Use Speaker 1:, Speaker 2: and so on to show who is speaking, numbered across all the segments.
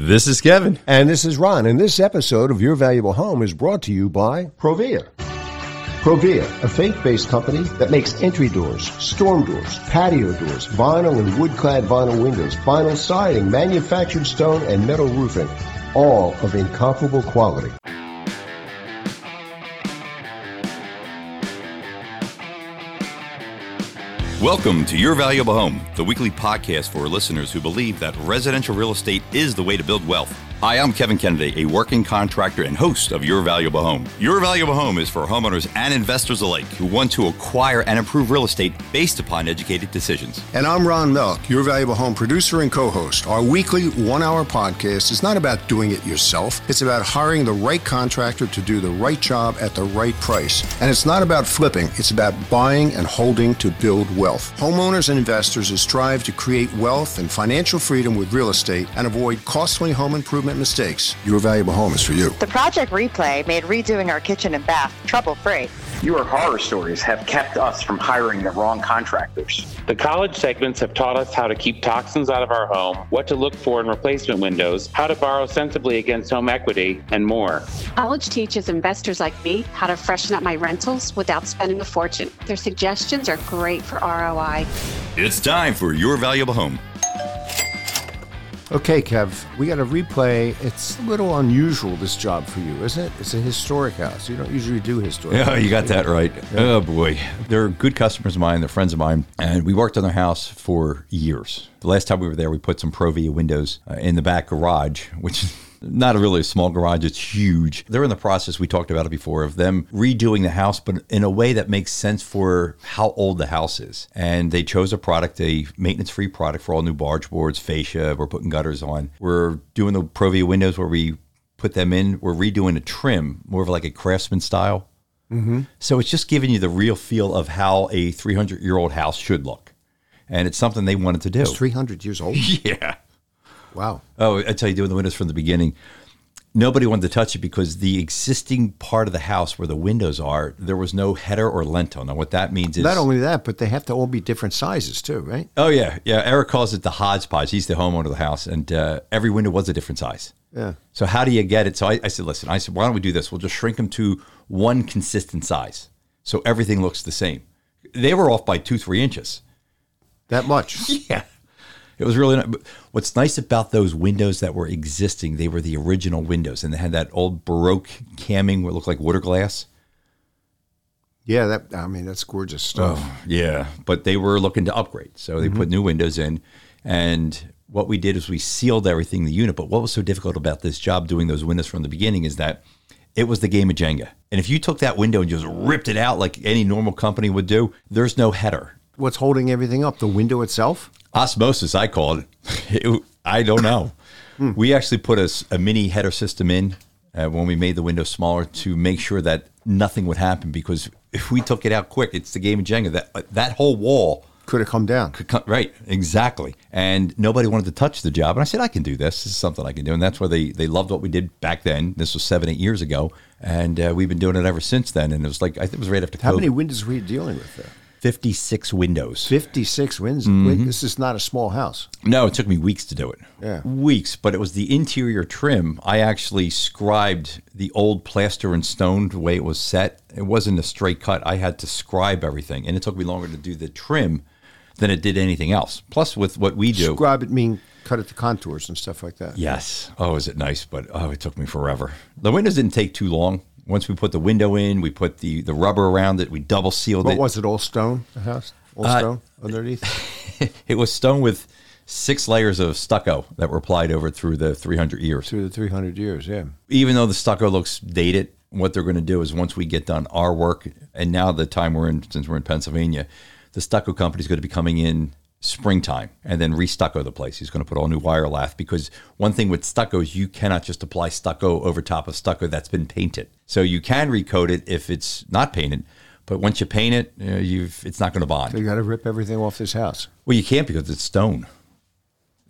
Speaker 1: This is Kevin.
Speaker 2: And this is Ron. And this episode of Your Valuable Home is brought to you by Provia. Provia, a faith-based company that makes entry doors, storm doors, patio doors, vinyl and wood-clad vinyl windows, vinyl siding, manufactured stone, and metal roofing, all of incomparable quality.
Speaker 1: Welcome to Your Valuable Home, the weekly podcast for listeners who believe that residential real estate is the way to build wealth. Hi, I'm Kevin Kennedy, a working contractor and host of Your Valuable Home. Your Valuable Home is for homeowners and investors alike who want to acquire and improve real estate based upon educated decisions.
Speaker 3: And I'm Ron Melk, Your Valuable Home producer and co host. Our weekly one hour podcast is not about doing it yourself, it's about hiring the right contractor to do the right job at the right price. And it's not about flipping, it's about buying and holding to build wealth. Homeowners and investors who strive to create wealth and financial freedom with real estate and avoid costly home improvement mistakes. Your Valuable Home is for you.
Speaker 4: The Project Replay made redoing our kitchen and bath trouble free.
Speaker 5: Your horror stories have kept us from hiring the wrong contractors.
Speaker 6: The college segments have taught us how to keep toxins out of our home, what to look for in replacement windows, how to borrow sensibly against home equity, and more.
Speaker 7: College teaches investors like me how to freshen up my rentals without spending a fortune. Their suggestions are great for ROI.
Speaker 1: It's time for Your Valuable Home.
Speaker 2: Okay, Kev, we got a replay. It's a little unusual, this job for you, isn't it? It's a historic house. You don't usually do historic
Speaker 1: Yeah, you got that right. Oh, boy. They're good customers of mine. They're friends of mine. And we worked on their house for years. The last time we were there, we put some Provia windows uh, in the back garage, which is not a really a small garage. It's huge. They're in the process, we talked about it before, of them redoing the house, but in a way that makes sense for how old the house is. And they chose a product, a maintenance free product for all new barge boards, fascia. We're putting gutters on. We're doing the Provia windows where we put them in. We're redoing a trim, more of like a craftsman style. Mm-hmm. So it's just giving you the real feel of how a 300 year old house should look. And it's something they wanted to do.
Speaker 2: It's 300 years old.
Speaker 1: yeah.
Speaker 2: Wow.
Speaker 1: Oh, I tell you, doing the windows from the beginning, nobody wanted to touch it because the existing part of the house where the windows are, there was no header or lintel. Now, what that means is
Speaker 2: Not only that, but they have to all be different sizes too, right?
Speaker 1: Oh yeah, yeah. Eric calls it the hodgepodge. He's the homeowner of the house, and uh, every window was a different size.
Speaker 2: Yeah.
Speaker 1: So how do you get it? So I, I said, listen, I said, why don't we do this? We'll just shrink them to one consistent size, so everything looks the same. They were off by two, three inches.
Speaker 2: That much.
Speaker 1: Yeah. It was really nice. What's nice about those windows that were existing, they were the original windows and they had that old Baroque camming where it looked like water glass.
Speaker 2: Yeah, that I mean that's gorgeous oh, stuff.
Speaker 1: Yeah. But they were looking to upgrade. So they put mm-hmm. new windows in. And what we did is we sealed everything in the unit. But what was so difficult about this job doing those windows from the beginning is that it was the game of Jenga. And if you took that window and just ripped it out like any normal company would do, there's no header.
Speaker 2: What's holding everything up? The window itself?
Speaker 1: Osmosis i call it, It- i don't know. We actually put a mini header system in uh, when we made the window smaller to make sure that nothing would happen because if we took it out quick it's the game of jenga. That that whole wall
Speaker 2: Could have come down.
Speaker 1: could come right exactly. And nobody wanted to touch the job. And i said i can do this. This is something i can do. And that's why they they loved what we did back then. This was seven eight years ago. And uh, we've been doing it ever since then. And it was like i think it was right after
Speaker 2: How
Speaker 1: COVID.
Speaker 2: many windows were you dealing with there?
Speaker 1: 56 windows
Speaker 2: 56 windows.
Speaker 1: Mm-hmm.
Speaker 2: This is not a small house.
Speaker 1: No, it took me weeks to do it.
Speaker 2: Yeah.
Speaker 1: Weeks, but it was the interior trim. I actually scribed the old plaster and stone the way it was set. It wasn't a straight cut. I had to scribe everything, and it took me longer to do the trim than it did anything else. Plus, with what we do.
Speaker 2: Scribe it mean cut it to contours and stuff like that.
Speaker 1: Yes. Oh, is it nice? But oh, it took me forever. The windows didn't take too long. Once we put the window in, we put the, the rubber around it, we double sealed
Speaker 2: What
Speaker 1: it.
Speaker 2: What was it? All stone? The house? All
Speaker 1: Uh,
Speaker 2: stone underneath?
Speaker 1: it was stone with six layers of stucco that were applied over it through the 300 years.
Speaker 2: Through the 300 years, yeah.
Speaker 1: even though the stucco looks dated, what they're going to do is once we get done our work, and now the time we're in, since we're in Pennsylvania, the stucco company is going to be coming in springtime and then restucco the place. He's going to put all new wire lath because one thing with stucco is you cannot just apply stucco over top of stucco that's been painted. So you can recoat it if it's not painted, but once you paint it, you've it's not going to bond.
Speaker 2: So you got to rip everything off this house.
Speaker 1: Well, you can't because it's stone.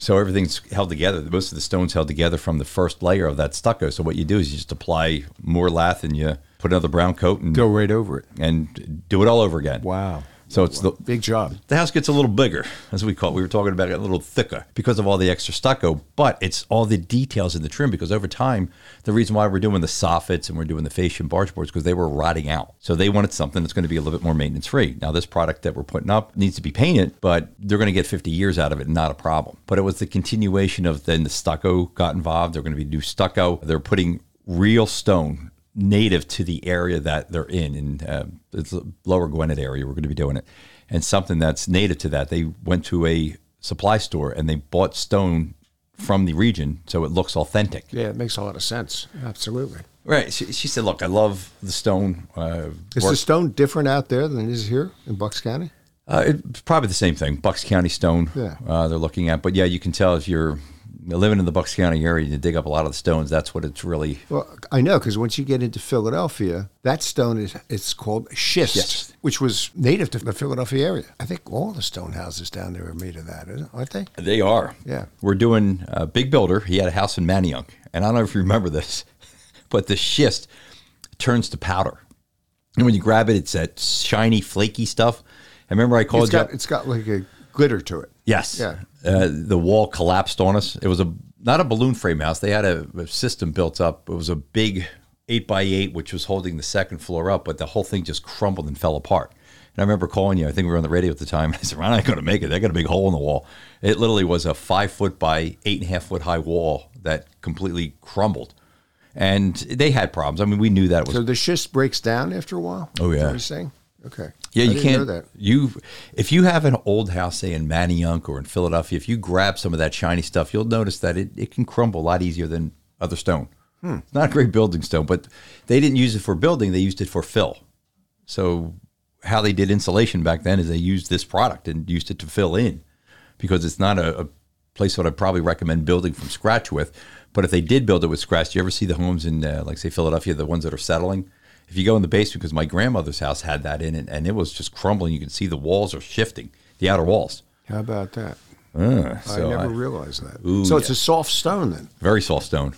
Speaker 1: So everything's held together. Most of the stone's held together from the first layer of that stucco. So what you do is you just apply more lath and you put another brown coat and
Speaker 2: Go right over it.
Speaker 1: and do it all over again.
Speaker 2: Wow.
Speaker 1: So it's the
Speaker 3: Big job.
Speaker 1: the house gets a little bigger, as we call it. We were talking about it, a little thicker because of all the extra stucco, but it's all the details in the trim because over time, the reason why we're doing the soffits and we're doing the fascia and barge boards because they were rotting out. So they wanted something that's going to be a little bit more maintenance free. Now, this product that we're putting up needs to be painted, but they're going to get 50 years out of it, not a problem. But it was the continuation of then the stucco got involved. They're going to be new stucco. They're putting real stone native to the area that they're in, in uh, it's the Lower Gwynedd area. We're going to be doing it, and something that's native to that. They went to a supply store and they bought stone from the region, so it looks authentic.
Speaker 3: Yeah, it makes a lot of sense. Absolutely.
Speaker 1: Right. She, she said, "Look, I love the stone. Uh,
Speaker 3: Is
Speaker 1: work-
Speaker 3: the stone different out there than it is here in Bucks County?
Speaker 1: Uh, it's probably the same thing. Bucks County stone.
Speaker 3: Yeah.
Speaker 1: Uh, they're looking at, but yeah, you can tell if you're living in the Bucks County area, you dig up a lot of the stones. That's what it's really.
Speaker 3: Well, I know because once you get into Philadelphia, that stone is it's called schist,
Speaker 1: Schist.
Speaker 3: which was native to the Philadelphia area. I think all the stone houses down there are made of that, aren't they?
Speaker 1: They are.
Speaker 3: Yeah.
Speaker 1: We're doing a big builder. He had a house in Manayunk, and I don't know if you remember this, but the schist turns to powder, and when you grab it, it's that shiny, flaky stuff. I remember, I called
Speaker 3: It's
Speaker 1: you.
Speaker 3: got it's got like a glitter to it.
Speaker 1: Yes.
Speaker 3: Yeah.
Speaker 1: Uh, the wall collapsed on us. It was a not a balloon frame house. They had a, a system built up. It was a big eight by eight, which was holding the second floor up, but the whole thing just crumbled and fell apart. And I remember calling you. I think we were on the radio at the time. I said, "We're not going to make it. They got a big hole in the wall." It literally was a five foot by eight and a half foot high wall that completely crumbled. And they had problems. I mean, we knew that was
Speaker 3: So the schist breaks down after a while.
Speaker 1: Oh, yeah.
Speaker 3: you're saying? Okay.
Speaker 1: Yeah,
Speaker 3: I
Speaker 1: you can't. You, if you have an old house, say in Manayunk or in Philadelphia, if you grab some of that shiny stuff, you'll notice that it, it can crumble a lot easier than other stone.
Speaker 3: Hmm.
Speaker 1: It's not a great building stone, but they didn't use it for building; they used it for fill. So, how they did insulation back then is they used this product and used it to fill in, because it's not a, a place that I'd probably recommend building from scratch with. But if they did build it with scratch, do you ever see the homes in, uh, like, say, Philadelphia, the ones that are settling? If you go in the basement, because my grandmother's house had that in it, and it was just crumbling. You can see the walls are shifting, the outer walls.
Speaker 3: How about that?
Speaker 1: Uh,
Speaker 3: I never
Speaker 1: I-
Speaker 3: realized that.
Speaker 1: Ooh,
Speaker 3: so it's
Speaker 1: yeah.
Speaker 3: a soft stone then.
Speaker 1: very soft stone.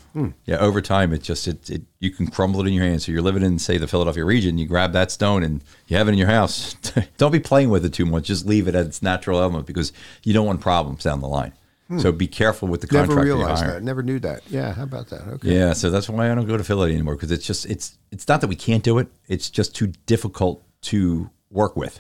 Speaker 1: Yeah, over time, it just it, it you can crumble it in your hand. So you're living in say the Philadelphia region, you grab that stone and you have it in your house. don't be playing with it too much. Just leave it at its natural element because you don't want problems down the line. So be careful with the
Speaker 3: Never
Speaker 1: contractor you
Speaker 3: realized
Speaker 1: hire.
Speaker 3: that. Never knew that. Yeah. How about that? Okay.
Speaker 1: Yeah, so that's why I don't go to Philly anymore because it's just it's it's not that we can't do it. It's just too difficult to work with.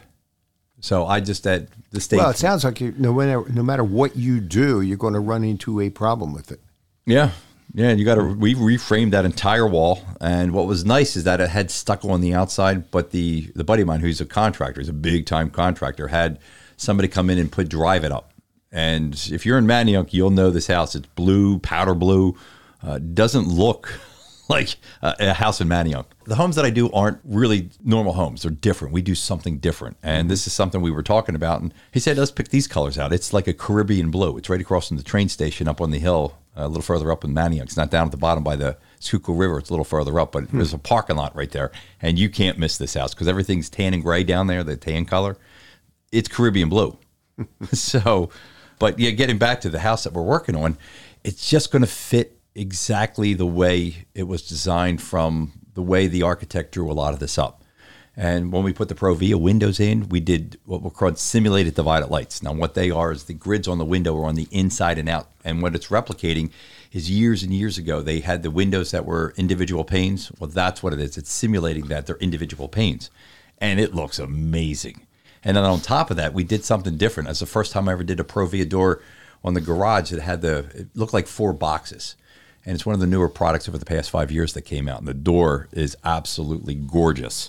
Speaker 1: So I just at the state.
Speaker 3: Well, it sounds like you, no matter no matter what you do, you're going to run into a problem with it.
Speaker 1: Yeah. Yeah, you got to we reframed that entire wall, and what was nice is that it had stucco on the outside. But the the buddy of mine, who's a contractor, he's a big time contractor, had somebody come in and put drive it up. And if you're in Manayunk, you'll know this house. It's blue, powder blue. Uh, doesn't look like a, a house in Manayunk. The homes that I do aren't really normal homes. They're different. We do something different. And this is something we were talking about. And he said, let's pick these colors out. It's like a Caribbean blue. It's right across from the train station up on the hill, a little further up in Manayunk. It's not down at the bottom by the Schuylkill River. It's a little further up, but there's a parking lot right there. And you can't miss this house because everything's tan and gray down there, the tan color. It's Caribbean blue. so, but yeah, getting back to the house that we're working on, it's just going to fit exactly the way it was designed from the way the architect drew a lot of this up. And when we put the Provia windows in, we did what were called simulated divided lights. Now, what they are is the grids on the window are on the inside and out. And what it's replicating is years and years ago, they had the windows that were individual panes. Well, that's what it is. It's simulating that they're individual panes. And it looks amazing. And then on top of that, we did something different. That's the first time I ever did a Provia door on the garage. that had the, it looked like four boxes. And it's one of the newer products over the past five years that came out. And the door is absolutely gorgeous.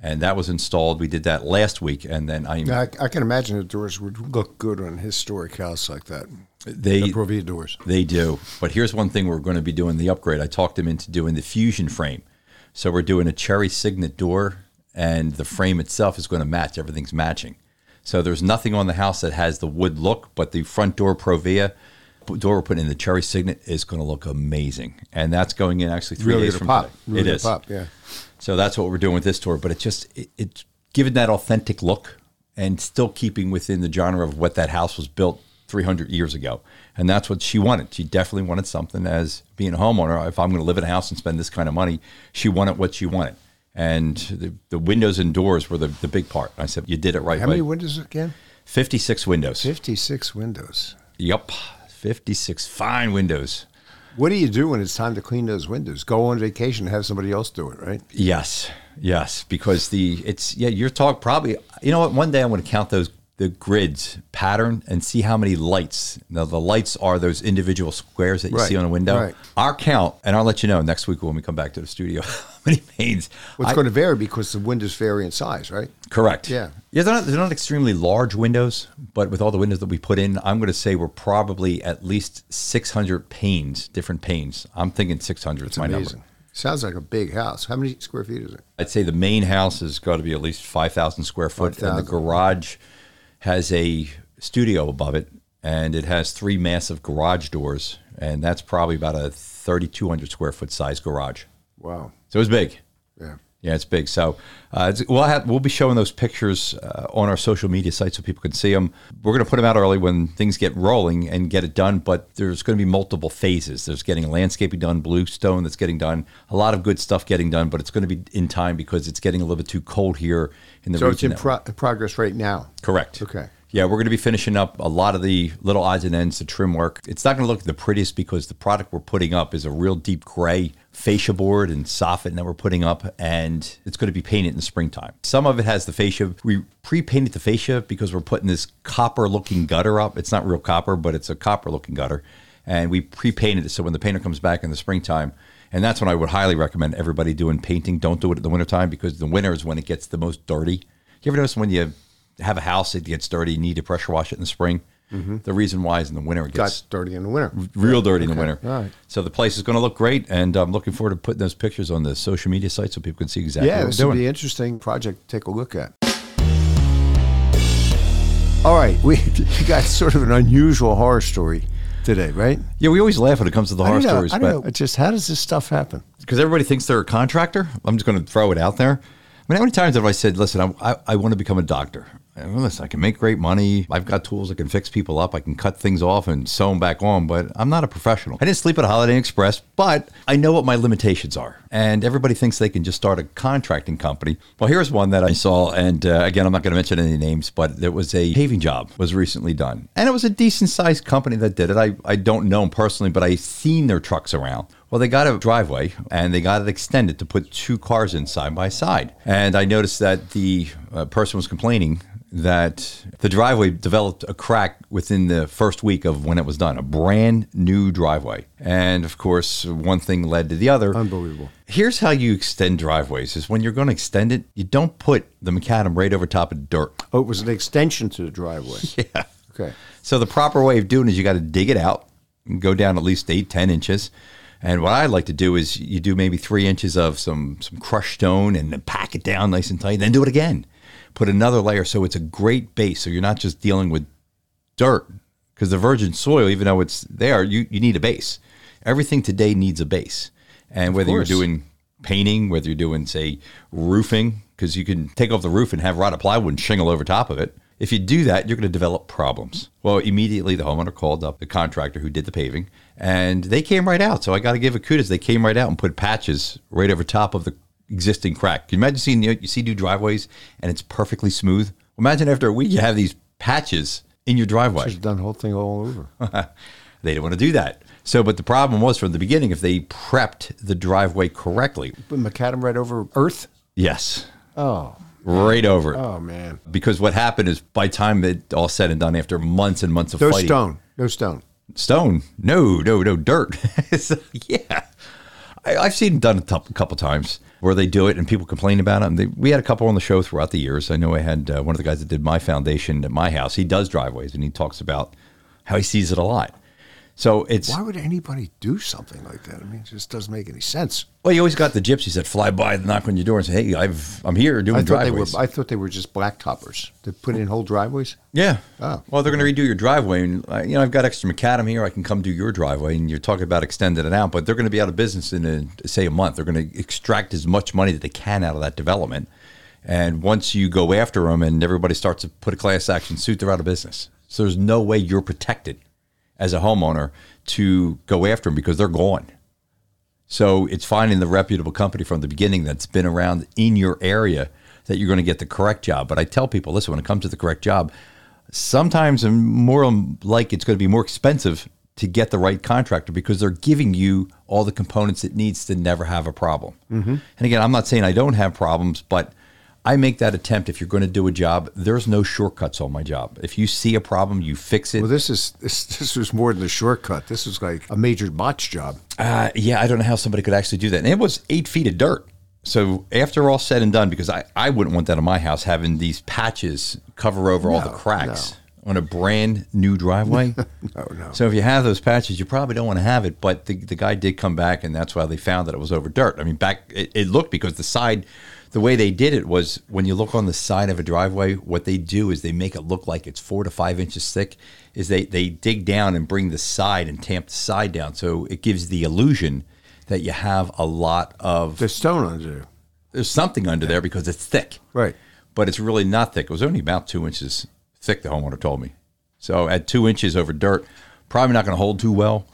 Speaker 1: And that was installed. We did that last week. And then I,
Speaker 3: I, I can imagine the doors would look good on a historic house like that.
Speaker 1: they,
Speaker 3: The Provia doors.
Speaker 1: They do. But here's one thing we're going to be doing the upgrade. I talked him into doing the fusion frame. So we're doing a cherry signet door, and the frame itself is going to match. Everything's matching. So there's nothing on the house that has the wood look, but the front door Provia door we're putting in the cherry signet is going to look amazing. And that's going in actually three
Speaker 3: Really
Speaker 1: days from
Speaker 3: pop. Really
Speaker 1: it is.
Speaker 3: pop. Yeah.
Speaker 1: So that's what we're doing with this tour. But it just it, it's giving that authentic look and still keeping within the genre of what that house was built 300 years ago. And that's what she wanted. She definitely wanted something as being a homeowner. If I'm going to live in a house and spend this kind of money, she wanted what she wanted. And the, the windows and doors were the, the big part. I said, You did it right.
Speaker 3: How many windows again?
Speaker 1: 56 windows.
Speaker 3: 56 windows.
Speaker 1: Yep. 56 fine windows.
Speaker 3: What do you do when it's time to clean those windows? Go on vacation and have somebody else do it, right?
Speaker 1: Yes, yes, because the it's yeah your talk probably you know what one day I'm going to count those the grids pattern and see how many lights. Now the lights are those individual squares that you
Speaker 3: Right,
Speaker 1: see on a window.
Speaker 3: right.
Speaker 1: Our count, and I'll let you know next week when we come back to the studio how many panes.
Speaker 3: Well, it's
Speaker 1: I-
Speaker 3: going to vary because the windows vary in size, right?
Speaker 1: Correct.
Speaker 3: Yeah.
Speaker 1: Yeah, they're not, they're not extremely large windows, but with all the windows that we put in, I'm going to say we're probably at least 600 panes, different panes. I'm thinking 600 is
Speaker 3: It's
Speaker 1: my
Speaker 3: amazing.
Speaker 1: number.
Speaker 3: Sounds like a big house. How many square feet is it?
Speaker 1: I'd say the main house has got to be at least 5,000 square foot, and the
Speaker 3: 5,000.
Speaker 1: garage has a studio above it, and it has three massive garage doors, and that's probably about a 3,200 square foot size garage.
Speaker 3: Wow.
Speaker 1: So it's big.
Speaker 3: Yeah.
Speaker 1: Yeah, it's big. So uh, it's, we'll have, we'll be showing those pictures uh, on our social media site so people can see them. We're going to put them out early when things get rolling and get it done. But there's going to be multiple phases. There's getting landscaping done, bluestone that's getting done, a lot of good stuff getting done. But it's going to be in time because it's getting a little bit too cold here in the
Speaker 3: So it's in pro- progress right now.
Speaker 1: Correct.
Speaker 3: Okay.
Speaker 1: Yeah, we're going to be finishing up a lot of the little odds and ends, the trim work. It's not going to look the prettiest because the product we're putting up is a real deep gray fascia board and soffit that we're putting up, and it's going to be painted in the springtime. Some of it has the fascia. We pre-painted the fascia because we're putting this copper-looking gutter up. It's not real copper, but it's a copper-looking gutter, and we pre-painted it so when the painter comes back in the springtime. And that's when I would highly recommend everybody doing painting. Don't do it in the wintertime because the winter is when it gets the most dirty. You ever notice when you have a house that gets dirty, you need to pressure wash it in the spring? Mm-hmm. The reason why is in the winter it
Speaker 3: Got
Speaker 1: gets
Speaker 3: dirty in the winter.
Speaker 1: real dirty in the winter.
Speaker 3: All right.
Speaker 1: So the place is going to look great, and I'm looking forward to putting those pictures on the social media site so people can see exactly
Speaker 3: Yeah, this would be an interesting project to take a look at. All right, we got sort of an unusual horror story today, right?
Speaker 1: yeah, we always laugh when it comes to the
Speaker 3: I
Speaker 1: horror
Speaker 3: know.
Speaker 1: stories,
Speaker 3: I
Speaker 1: but
Speaker 3: know. It's just how does this stuff happen?
Speaker 1: because everybody thinks they're a contractor. I'm just going to throw it out there. I mean, how many times have I said, "Listen, I'm, I I want to become a doctor. Listen, I can make great money. I've got tools. I can fix people up. I can cut things off and sew them back on. But I'm not a professional. I didn't sleep at Holiday Inn Express, but I know what my limitations are. And everybody thinks they can just start a contracting company. Well, here's one that I saw, and uh, again, I'm not going to mention any names, but there was a paving job was recently done, and it was a decent sized company that did it. I I don't know them personally, but I've seen their trucks around. Well, they got a driveway and they got it extended to put two cars in side by side. And I noticed that the uh, person was complaining that the driveway developed a crack within the first week of when it was done, a brand new driveway. And of course, one thing led to the other.
Speaker 3: Unbelievable.
Speaker 1: Here's how you extend driveways is when you're going to extend it, you don't put the macadam right over top of dirt.
Speaker 3: Oh, it was an extension to the driveway.
Speaker 1: Yeah.
Speaker 3: Okay.
Speaker 1: So the proper way of doing it is you got to dig it out and go down at least eight, ten inches. And what I like to do is you do maybe three inches of some some crushed stone and then pack it down nice and tight. Then do it again. Put another layer so it's a great base. So you're not just dealing with dirt because the virgin soil, even though it's there, you, you need a base. Everything today needs a base. And whether you're doing painting, whether you're doing, say, roofing, because you can take off the roof and have rotted plywood and shingle over top of it. If you do that, you're going to develop problems. Well, immediately the homeowner called up the contractor who did the paving, and they came right out. So I got to give a kudos. They came right out and put patches right over top of the existing crack. Can you imagine seeing you see new driveways and it's perfectly smooth? Imagine after a week you have these patches in your driveway.
Speaker 3: Should done the whole thing all over.
Speaker 1: They didn't want to do that. So, but the problem was from the beginning, if they prepped the driveway correctly,
Speaker 3: Put macadam right over earth.
Speaker 1: yes,
Speaker 3: Oh,
Speaker 1: right over it.
Speaker 3: oh man.
Speaker 1: Because what happened is by time it all said and done, after months and months of
Speaker 3: No
Speaker 1: fighting,
Speaker 3: stone. No stone.
Speaker 1: stone, no, no, no, dirt. So, yeah, I, I've seen done a tou- couple times where they do it and people complain about it. They, we had a couple on the show throughout the years. I know I had uh, one of the guys that did my foundation at my house. He does driveways and he talks about how he sees it a lot. So it's
Speaker 3: Why would anybody do something like that? I mean, it just doesn't make any sense.
Speaker 1: well, you always got the gypsies that fly by, and knock on your door, and say, "Hey, I've I'm here doing
Speaker 3: I they were.
Speaker 1: driveways."
Speaker 3: I thought they were just blacktoppers that put in whole driveways.
Speaker 1: yeah.
Speaker 3: Oh.
Speaker 1: Well, they're going to redo your driveway, and uh, you know I've got extra macadam here. I can come do your driveway, and you're talking about extending it out, but they're going to be out of business in a, say a month. They're going to extract as much money that they can out of that development, and once you go after them, and everybody starts to put a class action suit, they're out of business. So there's no way you're protected as a homeowner to go after them because they're gone. So it's finding the reputable company from the beginning that's been around in your area that you're going to get the correct job. But I tell people, listen, when it comes to the correct job, sometimes I'm more like it's going to be more expensive to get the right contractor because they're giving you all the components it needs to never have a problem. Mm-hmm. And again, I'm not saying I don't have problems, but I make that attempt. If you're going to do a job, there's no shortcuts on my job. If you see a problem, you fix it.
Speaker 3: Well, this is this, this was more than a shortcut. This was like a major botch job.
Speaker 1: Uh, yeah, I don't know how somebody could actually do that. And it was eight feet of dirt. So after all said and done, because I, I wouldn't want that in my house, having these patches cover over all the
Speaker 3: No,
Speaker 1: cracks on a brand new driveway.
Speaker 3: No, no.
Speaker 1: So if you have those patches, you probably don't want to have it. But the, the guy did come back, and that's why they found that it was over dirt. I mean, back it, it looked because the side, the way they did it was when you look on the side of a driveway, what they do is they make it look like it's four to five inches thick. Is they they dig down and bring the side and tamp the side down, so it gives the illusion that you have a lot of
Speaker 3: There's stone under there.
Speaker 1: there's something under there because it's thick.
Speaker 3: Right.
Speaker 1: But it's really not thick. It was only about two inches thick, the homeowner told me. So at two inches over dirt, probably not going to hold too well.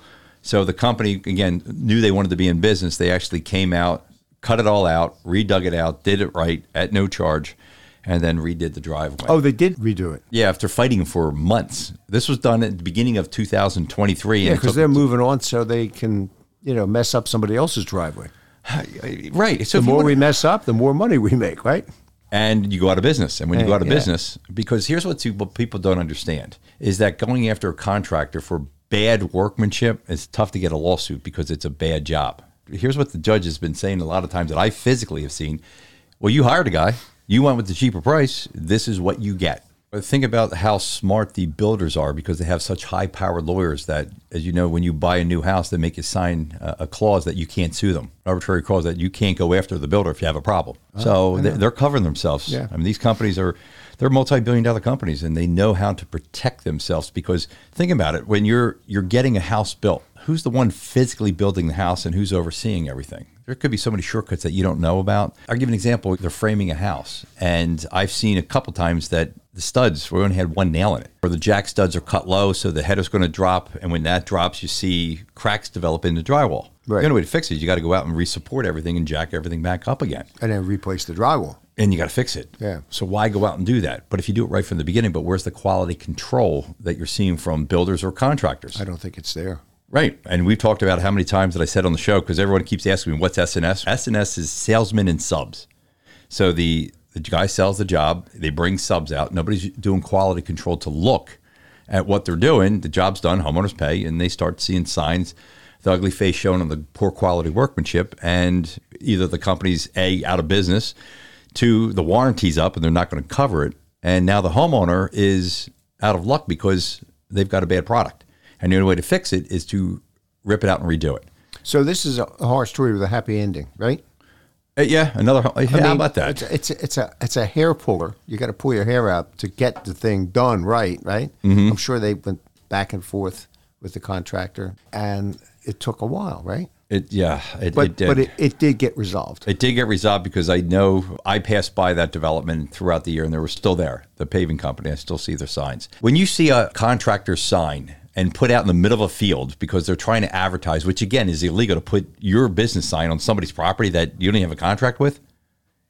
Speaker 1: So the company, again, knew they wanted to be in business. They actually came out, cut it all out, redug it out, did it right at no charge, and then redid the driveway.
Speaker 3: Oh, they did redo it.
Speaker 1: Yeah, after fighting for months. This was done at the beginning of 2023.
Speaker 3: Yeah, because they're moving on so they can, you know, mess up somebody else's driveway.
Speaker 1: right. So
Speaker 3: The more
Speaker 1: wanna-
Speaker 3: we mess up, the more money we make, right?
Speaker 1: and you go out of business. And when you go out of
Speaker 3: yeah.
Speaker 1: business, because here's what people people don't understand is that going after a contractor for bad workmanship is tough to get a lawsuit because it's a bad job. Here's what the judge has been saying a lot of times that I physically have seen. Well, you hired a guy, you went with the cheaper price. This is what you get. But think about how smart the builders are because they have such high powered lawyers that, as you know, when you buy a new house, they make you sign a, a clause that you can't sue them, arbitrary clause that you can't go after the builder if you have a problem. Oh, so they, they're covering themselves.
Speaker 3: Yeah.
Speaker 1: I mean, these companies are they're multi-billion dollar companies and they know how to protect themselves because think about it when you're you're getting a house built who's the one physically building the house and who's overseeing everything there could be so many shortcuts that you don't know about i'll give an example they're framing a house and i've seen a couple times that the studs we only had one nail in it or the jack studs are cut low so the header's going to drop and when that drops you see cracks develop in the drywall
Speaker 3: Right.
Speaker 1: the only way to fix it is you got to go out and resupport everything and jack everything back up again
Speaker 3: And then replace the drywall.
Speaker 1: and you got to fix it.
Speaker 3: Yeah.
Speaker 1: So why go out and do that? But if you do it right from the beginning, but where's the quality control that you're seeing from builders or contractors?
Speaker 3: I don't think it's there.
Speaker 1: Right. And we've talked about how many times that I said on the show because everyone keeps asking me what's SNS. SNS is salesmen and subs. So the the guy sells the job, they bring subs out. Nobody's doing quality control to look at what they're doing. The job's done, homeowners pay, and they start seeing signs, the ugly face shown on the poor quality workmanship, and either the company's a out of business, two the warranty's up and they're not going to cover it, and now the homeowner is out of luck because they've got a bad product, and the only way to fix it is to rip it out and redo it.
Speaker 3: So this is a horror story with a happy ending, right?
Speaker 1: Uh, yeah, another. How
Speaker 3: I mean,
Speaker 1: about that?
Speaker 3: It's a, it's a, it's a it's a hair puller. You got to pull your hair out to get the thing done right, right?
Speaker 1: Mm-hmm.
Speaker 3: I'm sure they went back and forth with the contractor, and it took a while, right?
Speaker 1: It yeah, it,
Speaker 3: But
Speaker 1: it did.
Speaker 3: but it, it did get resolved.
Speaker 1: It did get resolved because I know I passed by that development throughout the year and they were still there. The paving company, I still see their signs. When you see a contractor sign and put out in the middle of a field because they're trying to advertise, which again is illegal to put your business sign on somebody's property that you don't even have a contract with,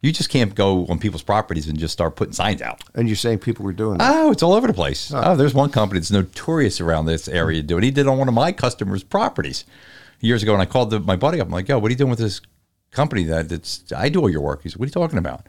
Speaker 1: you just can't go on people's properties and just start putting signs out.
Speaker 3: and you're saying people were doing that.
Speaker 1: Oh, it's all over the place. Oh, there's one company that's notorious around this area doing. He did it on one of my customers' properties years ago, and I called the, my buddy up. I'm like, "Yo, what are you doing with this company that that's I do all your work?" He said, "What are you talking about?"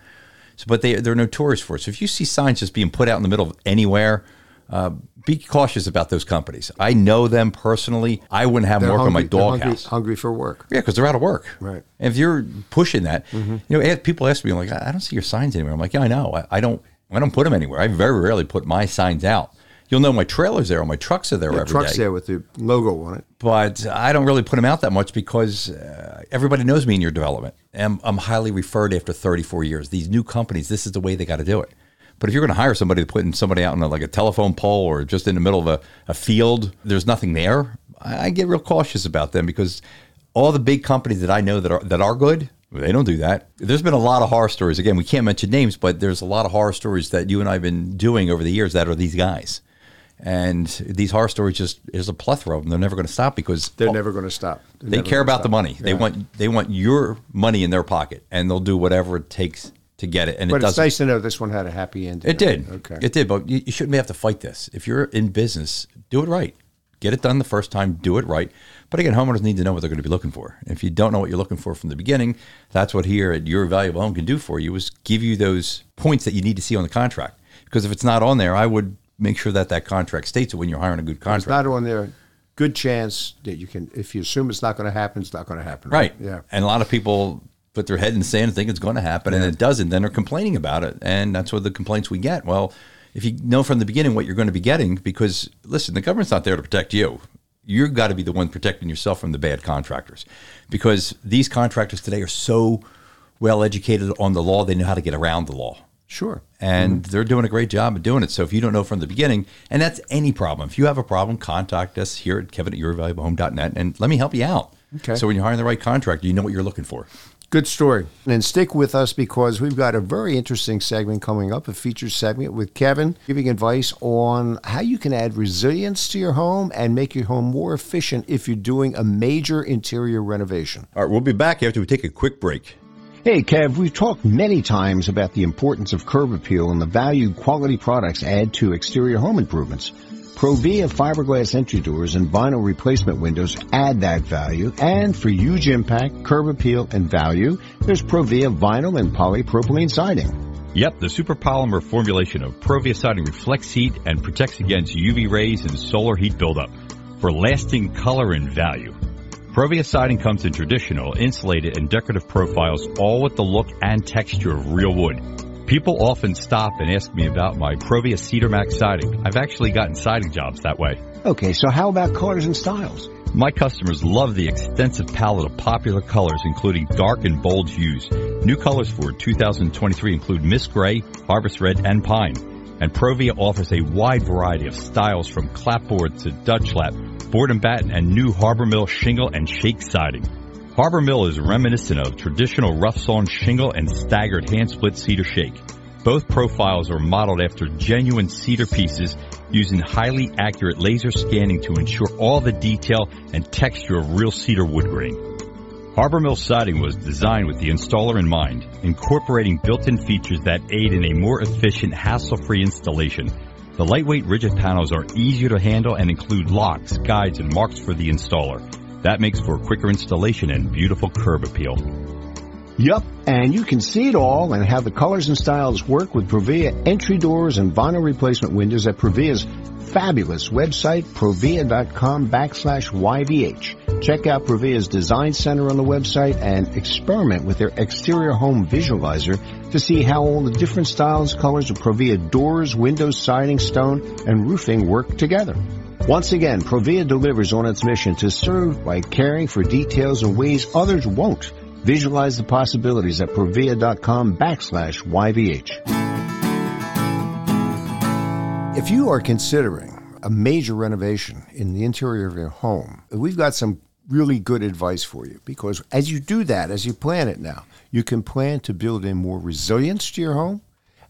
Speaker 1: So, but they they're notorious for it. So if you see signs just being put out in the middle of anywhere, uh, be cautious about those companies. I know them personally. I wouldn't have them work on my
Speaker 3: hungry- they're hungry,
Speaker 1: doghouse.
Speaker 3: hungry for work.
Speaker 1: Yeah, because they're out of work.
Speaker 3: Right.
Speaker 1: And if you're pushing that, you know, people ask me like, I don't see your signs anywhere. I'm like, yeah, I know. I, I don't. I don't put them anywhere. I very rarely put my signs out. You'll know my trailers there or my trucks are there
Speaker 3: The
Speaker 1: every
Speaker 3: truck's
Speaker 1: day.
Speaker 3: there with the logo on it.
Speaker 1: But I don't really put them out that much because uh, everybody knows me in your development. I'm, I'm highly referred after 34 years. These new companies, this is the way they got to do it. But if you're going to hire somebody to put in somebody out on a, like a telephone pole or just in the middle of a, a field, there's nothing there. I, I get real cautious about them because all the big companies that I know that are that are good, they don't do that. There's been a lot of horror stories. Again, we can't mention names, but there's a lot of horror stories that you and I have been doing over the years that are these guys. And these horror stories just is a plethora of them. They're never going to stop because
Speaker 3: They're never going to stop. They're
Speaker 1: they care about the
Speaker 3: stop.
Speaker 1: money. They want they want your money in their pocket, and they'll do whatever it takes to get it. And
Speaker 3: But
Speaker 1: it
Speaker 3: it's nice to know this one had a happy ending.
Speaker 1: It did.
Speaker 3: Okay.
Speaker 1: It did, but you, you shouldn't have to fight this. If you're in business, do it right. Get it done the first time, do it right. But again, homeowners need to know what they're going to be looking for. If you don't know what you're looking for from the beginning, that's what here at Your Valuable Home can do for you is give you those points that you need to see on the contract. Because if it's not on there, I would make sure that that contract states it when you're hiring a good contract.
Speaker 3: It's not on there. Good chance that you can, if you assume it's not going to happen, it's not going to happen.
Speaker 1: Right.
Speaker 3: Yeah.
Speaker 1: And a lot of people put their head in the sand and think it's going to happen, and it doesn't. Then they're complaining about it, and that's what the complaints we get. Well, if you know from the beginning what you're going to be getting, because listen, the government's not there to protect you. You've got to be the one protecting yourself from the bad contractors, because these contractors today are so well educated on the law, they know how to get around the law
Speaker 3: Sure.
Speaker 1: and
Speaker 3: Mm-hmm.
Speaker 1: they're doing a great job of doing it. So if you don't know from the beginning, and that's any problem, if you have a problem, contact us here at Kevin at yourvaluablehome.net and let me help you out.
Speaker 3: Okay.
Speaker 1: So when you're hiring the right contractor, you know what you're looking for.
Speaker 3: Good story. And stick with us because we've got a very interesting segment coming up, a feature segment with Kevin giving advice on how you can add resilience to your home and make your home more efficient if you're doing a major interior renovation.
Speaker 1: All right, we'll be back after we take a quick break.
Speaker 2: Hey, Kev, we've talked many times about the importance of curb appeal and the value quality products add to exterior home improvements. Provia fiberglass entry doors and vinyl replacement windows add that value. And for huge impact, curb appeal, and value, there's Provia vinyl and polypropylene siding.
Speaker 8: Yep, the super polymer formulation of Provia siding reflects heat and protects against UV rays and solar heat buildup for lasting color and value. Provia siding comes in traditional, insulated, and decorative profiles, all with the look and texture of real wood. People often stop and ask me about my Provia Cedar Max siding. I've actually gotten siding jobs that way.
Speaker 2: Okay, so how about colors and styles?
Speaker 8: My customers love the extensive palette of popular colors, including dark and bold hues. New colors for 2023 include Mist Gray, Harvest Red, and Pine. And Provia offers a wide variety of styles from clapboard to Dutch lap, board and batten, and new Harbor Mill shingle and shake siding. Harbor Mill is reminiscent of traditional rough sawn shingle and staggered hand split cedar shake. Both profiles are modeled after genuine cedar pieces using highly accurate laser scanning to ensure all the detail and texture of real cedar wood grain. Harbor Mill siding was designed with the installer in mind, incorporating built-in features that aid in a more efficient, hassle-free installation. The lightweight rigid panels are easier to handle and include locks, guides, and marks for the installer. That makes for quicker installation and beautiful curb appeal.
Speaker 2: Yup, and you can see it all and how the colors and styles work with Provia entry doors and vinyl replacement windows at Provia's fabulous website, provia.com backslash YVH. Check out Provia's design center on the website and experiment with their exterior home visualizer to see how all the different styles, colors of Provia doors, windows, siding, stone, and roofing work together. Once again, Provia delivers on its mission to serve by caring for details in ways others won't. Visualize the possibilities at provia.com backslash YVH.
Speaker 3: If you are considering a major renovation in the interior of your home, we've got some really good advice for you because as you do that, as you plan it now, you can plan to build in more resilience to your home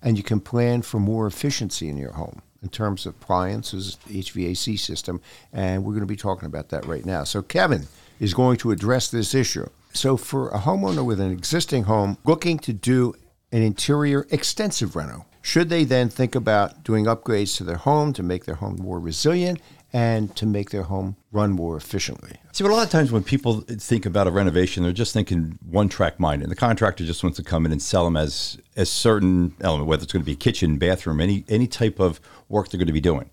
Speaker 3: and you can plan for more efficiency in your home in terms of appliances, HVAC system, and we're going to be talking about that right now. So Kevin is going to address this issue. So for a homeowner with an existing home looking to do an interior extensive reno, should they then think about doing upgrades to their home to make their home more resilient and to make their home run more efficiently?
Speaker 1: See, but a lot of times when people think about a renovation, they're just thinking one track mind, and the contractor just wants to come in and sell them as a certain element, whether it's going to be kitchen, bathroom, any any type of work they're going to be doing.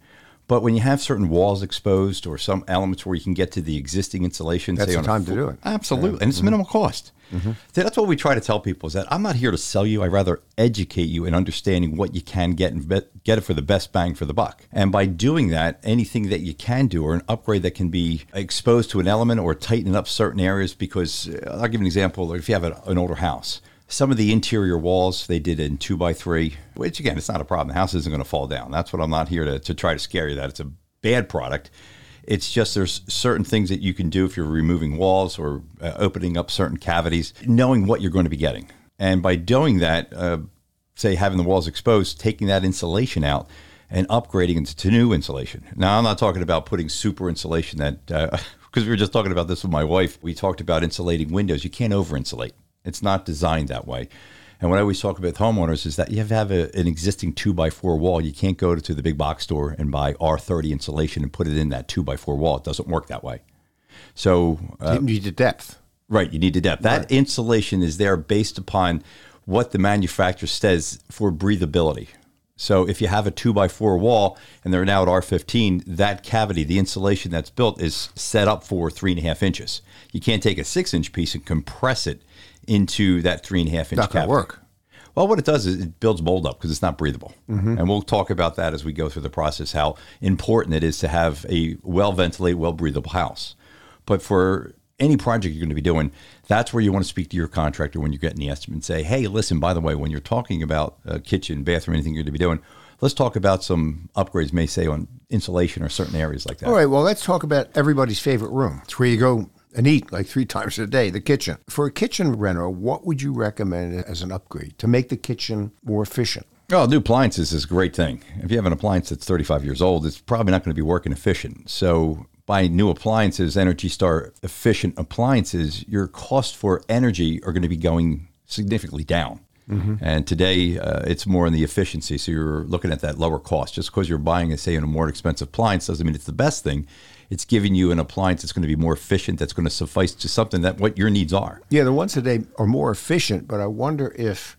Speaker 1: But when you have certain walls exposed or some elements where you can get to the existing insulation,
Speaker 3: That's
Speaker 1: say
Speaker 3: the time to do it.
Speaker 1: Absolutely, and it's minimal cost. So that's what we try to tell people is that I'm not here to sell you. I rather educate you in understanding what you can get and be- get it for the best bang for the buck. And by doing that, anything that you can do or an upgrade that can be exposed to an element or tighten up certain areas. Because uh, I'll give an example. If you have a, an older house, some of the interior walls they did in two by three, which again, it's not a problem. The house isn't going to fall down. That's what I'm not here to, to try to scare you that it's a bad product. It's just there's certain things that you can do if you're removing walls or uh, opening up certain cavities, knowing what you're going to be getting. And by doing that, uh, say having the walls exposed, taking that insulation out, and upgrading into to new insulation. Now, I'm not talking about putting super insulation that, because we were just talking about this with my wife. We talked about insulating windows. You can't over insulate, it's not designed that way. And what I always talk about with homeowners is that you have to have a, an existing two by four wall. You can't go to the big box store and buy R30 insulation and put it in that two by four wall. It doesn't work that way. So
Speaker 3: uh, you need the depth.
Speaker 1: Right, you need the depth. That right. insulation is there based upon what the manufacturer says for breathability. So if you have a two by four wall and they're now at R15, that cavity, the insulation that's built, is set up for three and a half inches. You can't take a six inch piece and compress it into that three and a half inch
Speaker 3: not work.
Speaker 1: Well, what it does is it builds mold up because it's not breathable. Mm-hmm. And we'll talk about that as we go through the process, how important it is to have a well ventilated, well breathable house. But for any project you're going to be doing, that's where you want to speak to your contractor when you're getting the estimate and say, hey, listen, by the way, when you're talking about a kitchen, bathroom, anything you're going to be doing, let's talk about some upgrades, may say, on insulation or certain areas like that.
Speaker 3: All right, well, let's talk about everybody's favorite room. It's where you go and eat like three times a day, the kitchen. For a kitchen renter, what would you recommend as an upgrade to make the kitchen more efficient?
Speaker 1: Well, new appliances is a great thing. If you have an appliance that's 35 years old, it's probably not going to be working efficient. So, buying new appliances, Energy Star efficient appliances, your cost for energy are going to be going significantly down. Mm-hmm. And today, uh, it's more in the efficiency. So you're looking at that lower cost. Just because you're buying, say, a more expensive appliance doesn't mean it's the best thing it's giving you an appliance that's going to be more efficient, that's going to suffice to something that what your needs are.
Speaker 3: Yeah, the ones today are more efficient, but I wonder if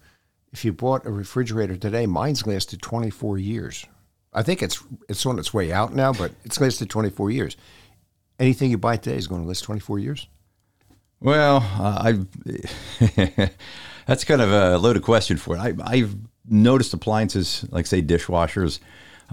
Speaker 3: if you bought a refrigerator today, mine's lasted 24 years. I think it's it's on its way out now, but it's lasted 24 years. Anything you buy today is going to last 24 years.
Speaker 1: Well, uh, I that's kind of a loaded question for it. I, I've noticed appliances like say dishwashers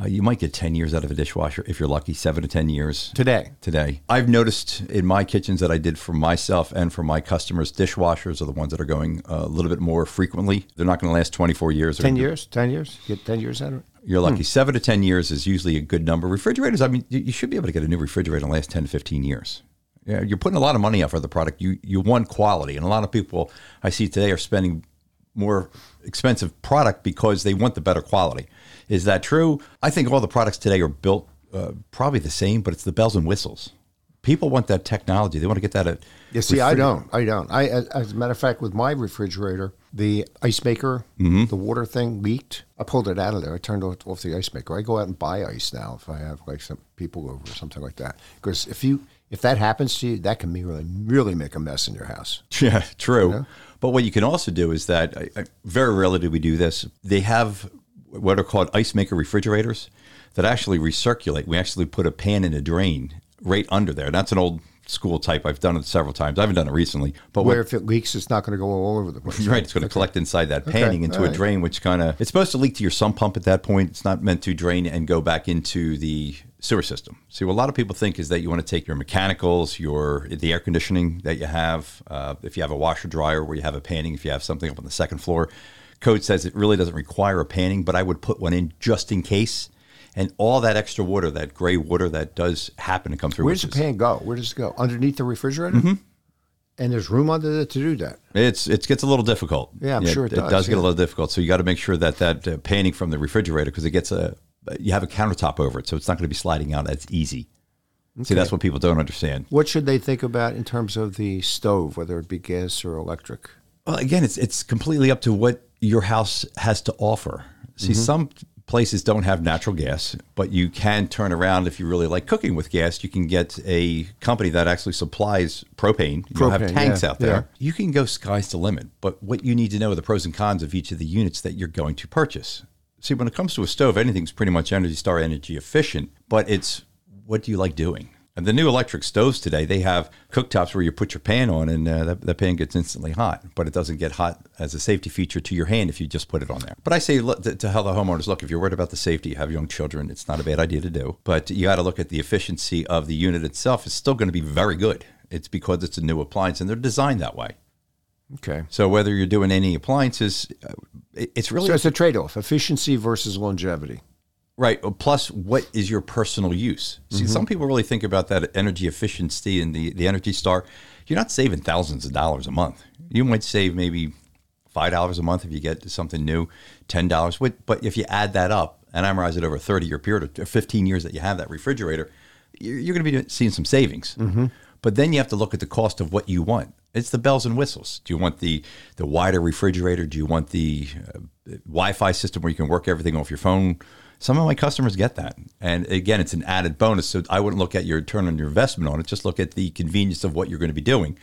Speaker 1: uh, you might get 10 years out of a dishwasher if you're lucky, seven to 10 years.
Speaker 3: Today.
Speaker 1: Today. I've noticed in my kitchens that I did for myself and for my customers, dishwashers are the ones that are going a little bit more frequently. They're not going to last 24 years.
Speaker 3: 10 years? 10 years? Get 10 years out of it?
Speaker 1: You're lucky. Hmm. Seven to 10 years is usually a good number. Refrigerators, I mean, you should be able to get a new refrigerator in the last 10 to 15 years. Yeah, you're putting a lot of money out for the product. You you want quality, and a lot of people I see today are spending more expensive product because they want the better quality. Is that true? I think all the products today are built uh, probably the same, but it's the bells and whistles. People want that technology. They want to get that at.
Speaker 3: Yeah, see, I don't. I don't. I, as a matter of fact, with my refrigerator, the ice maker, mm-hmm. the water thing leaked. I pulled it out of there. I turned off, off the ice maker. I go out and buy ice now if I have like some people over or something like that. Because if you if that happens to you, that can be really really make a mess in your house.
Speaker 1: Yeah, true. You know? But what you can also do is that I, I, very rarely do we do this. They have what are called ice maker refrigerators that actually recirculate. We actually put a pan in a drain right under there. That's an old school type. I've done it several times. I haven't done it recently.
Speaker 3: But where what, if it leaks, it's not going to go all over the place.
Speaker 1: Right. It's going to okay. collect inside that panning okay. into right. a drain, which kind of it's supposed to leak to your sump pump at that point. It's not meant to drain and go back into the sewer system. See, what a lot of people think is that you want to take your mechanicals, your the air conditioning that you have, uh, if you have a washer dryer where you have a panning, if you have something up on the second floor, code says it really doesn't require a panning, but I would put one in just in case. And all that extra water, that gray water that does happen to come through.
Speaker 3: Where does the pan go? Where does it go? Underneath the refrigerator?
Speaker 1: Mm-hmm.
Speaker 3: And there's room under it to do that.
Speaker 1: It's it gets a little difficult.
Speaker 3: Yeah, I'm yeah, sure it,
Speaker 1: it
Speaker 3: does.
Speaker 1: does
Speaker 3: yeah.
Speaker 1: get a little difficult. So you got to make sure that that uh, panning from the refrigerator because it gets a you have a countertop over it, so it's not going to be sliding out as easy. Okay. See, that's what people don't understand.
Speaker 3: What should they think about in terms of the stove, whether it be gas or electric?
Speaker 1: Well, again, it's it's completely up to what your house has to offer. See, mm-hmm. some places don't have natural gas, but you can turn around if you really like cooking with gas. You can get a company that actually supplies propane. You propane, have tanks yeah, out there. Yeah. You can go sky's the limit. But what you need to know are the pros and cons of each of the units that you're going to purchase. See, when it comes to a stove, anything's pretty much Energy Star energy efficient, but it's what do you like doing? And the new electric stoves today, they have cooktops where you put your pan on and uh, that, that, pan gets instantly hot, but it doesn't get hot as a safety feature to your hand if you just put it on there. But I say look, to, to the homeowners, look, if you're worried about the safety, you have young children, it's not a bad idea to do. But you got to look at the efficiency of the unit itself. It's still going to be very good. It's because it's a new appliance and they're designed that way.
Speaker 3: Okay.
Speaker 1: So whether you're doing any appliances, uh, it's really
Speaker 3: so it's a trade-off: efficiency versus longevity.
Speaker 1: Right. Plus, what is your personal use? See, mm-hmm. some people really think about that energy efficiency and the, the Energy Star. You're not saving thousands of dollars a month. You might save maybe five dollars a month if you get something new, ten dollars. But if you add that up, and amortize it over a 30 year period or 15 years that you have that refrigerator, you're, you're going to be seeing some savings. But then you have to look at the cost of what you want. It's the bells and whistles. Do you want the the wider refrigerator? Do you want the uh, Wi-Fi system where you can work everything off your phone? Some of my customers get that, and again, it's an added bonus. So I wouldn't look at your return on your investment on it. Just look at the convenience of what you're going to be doing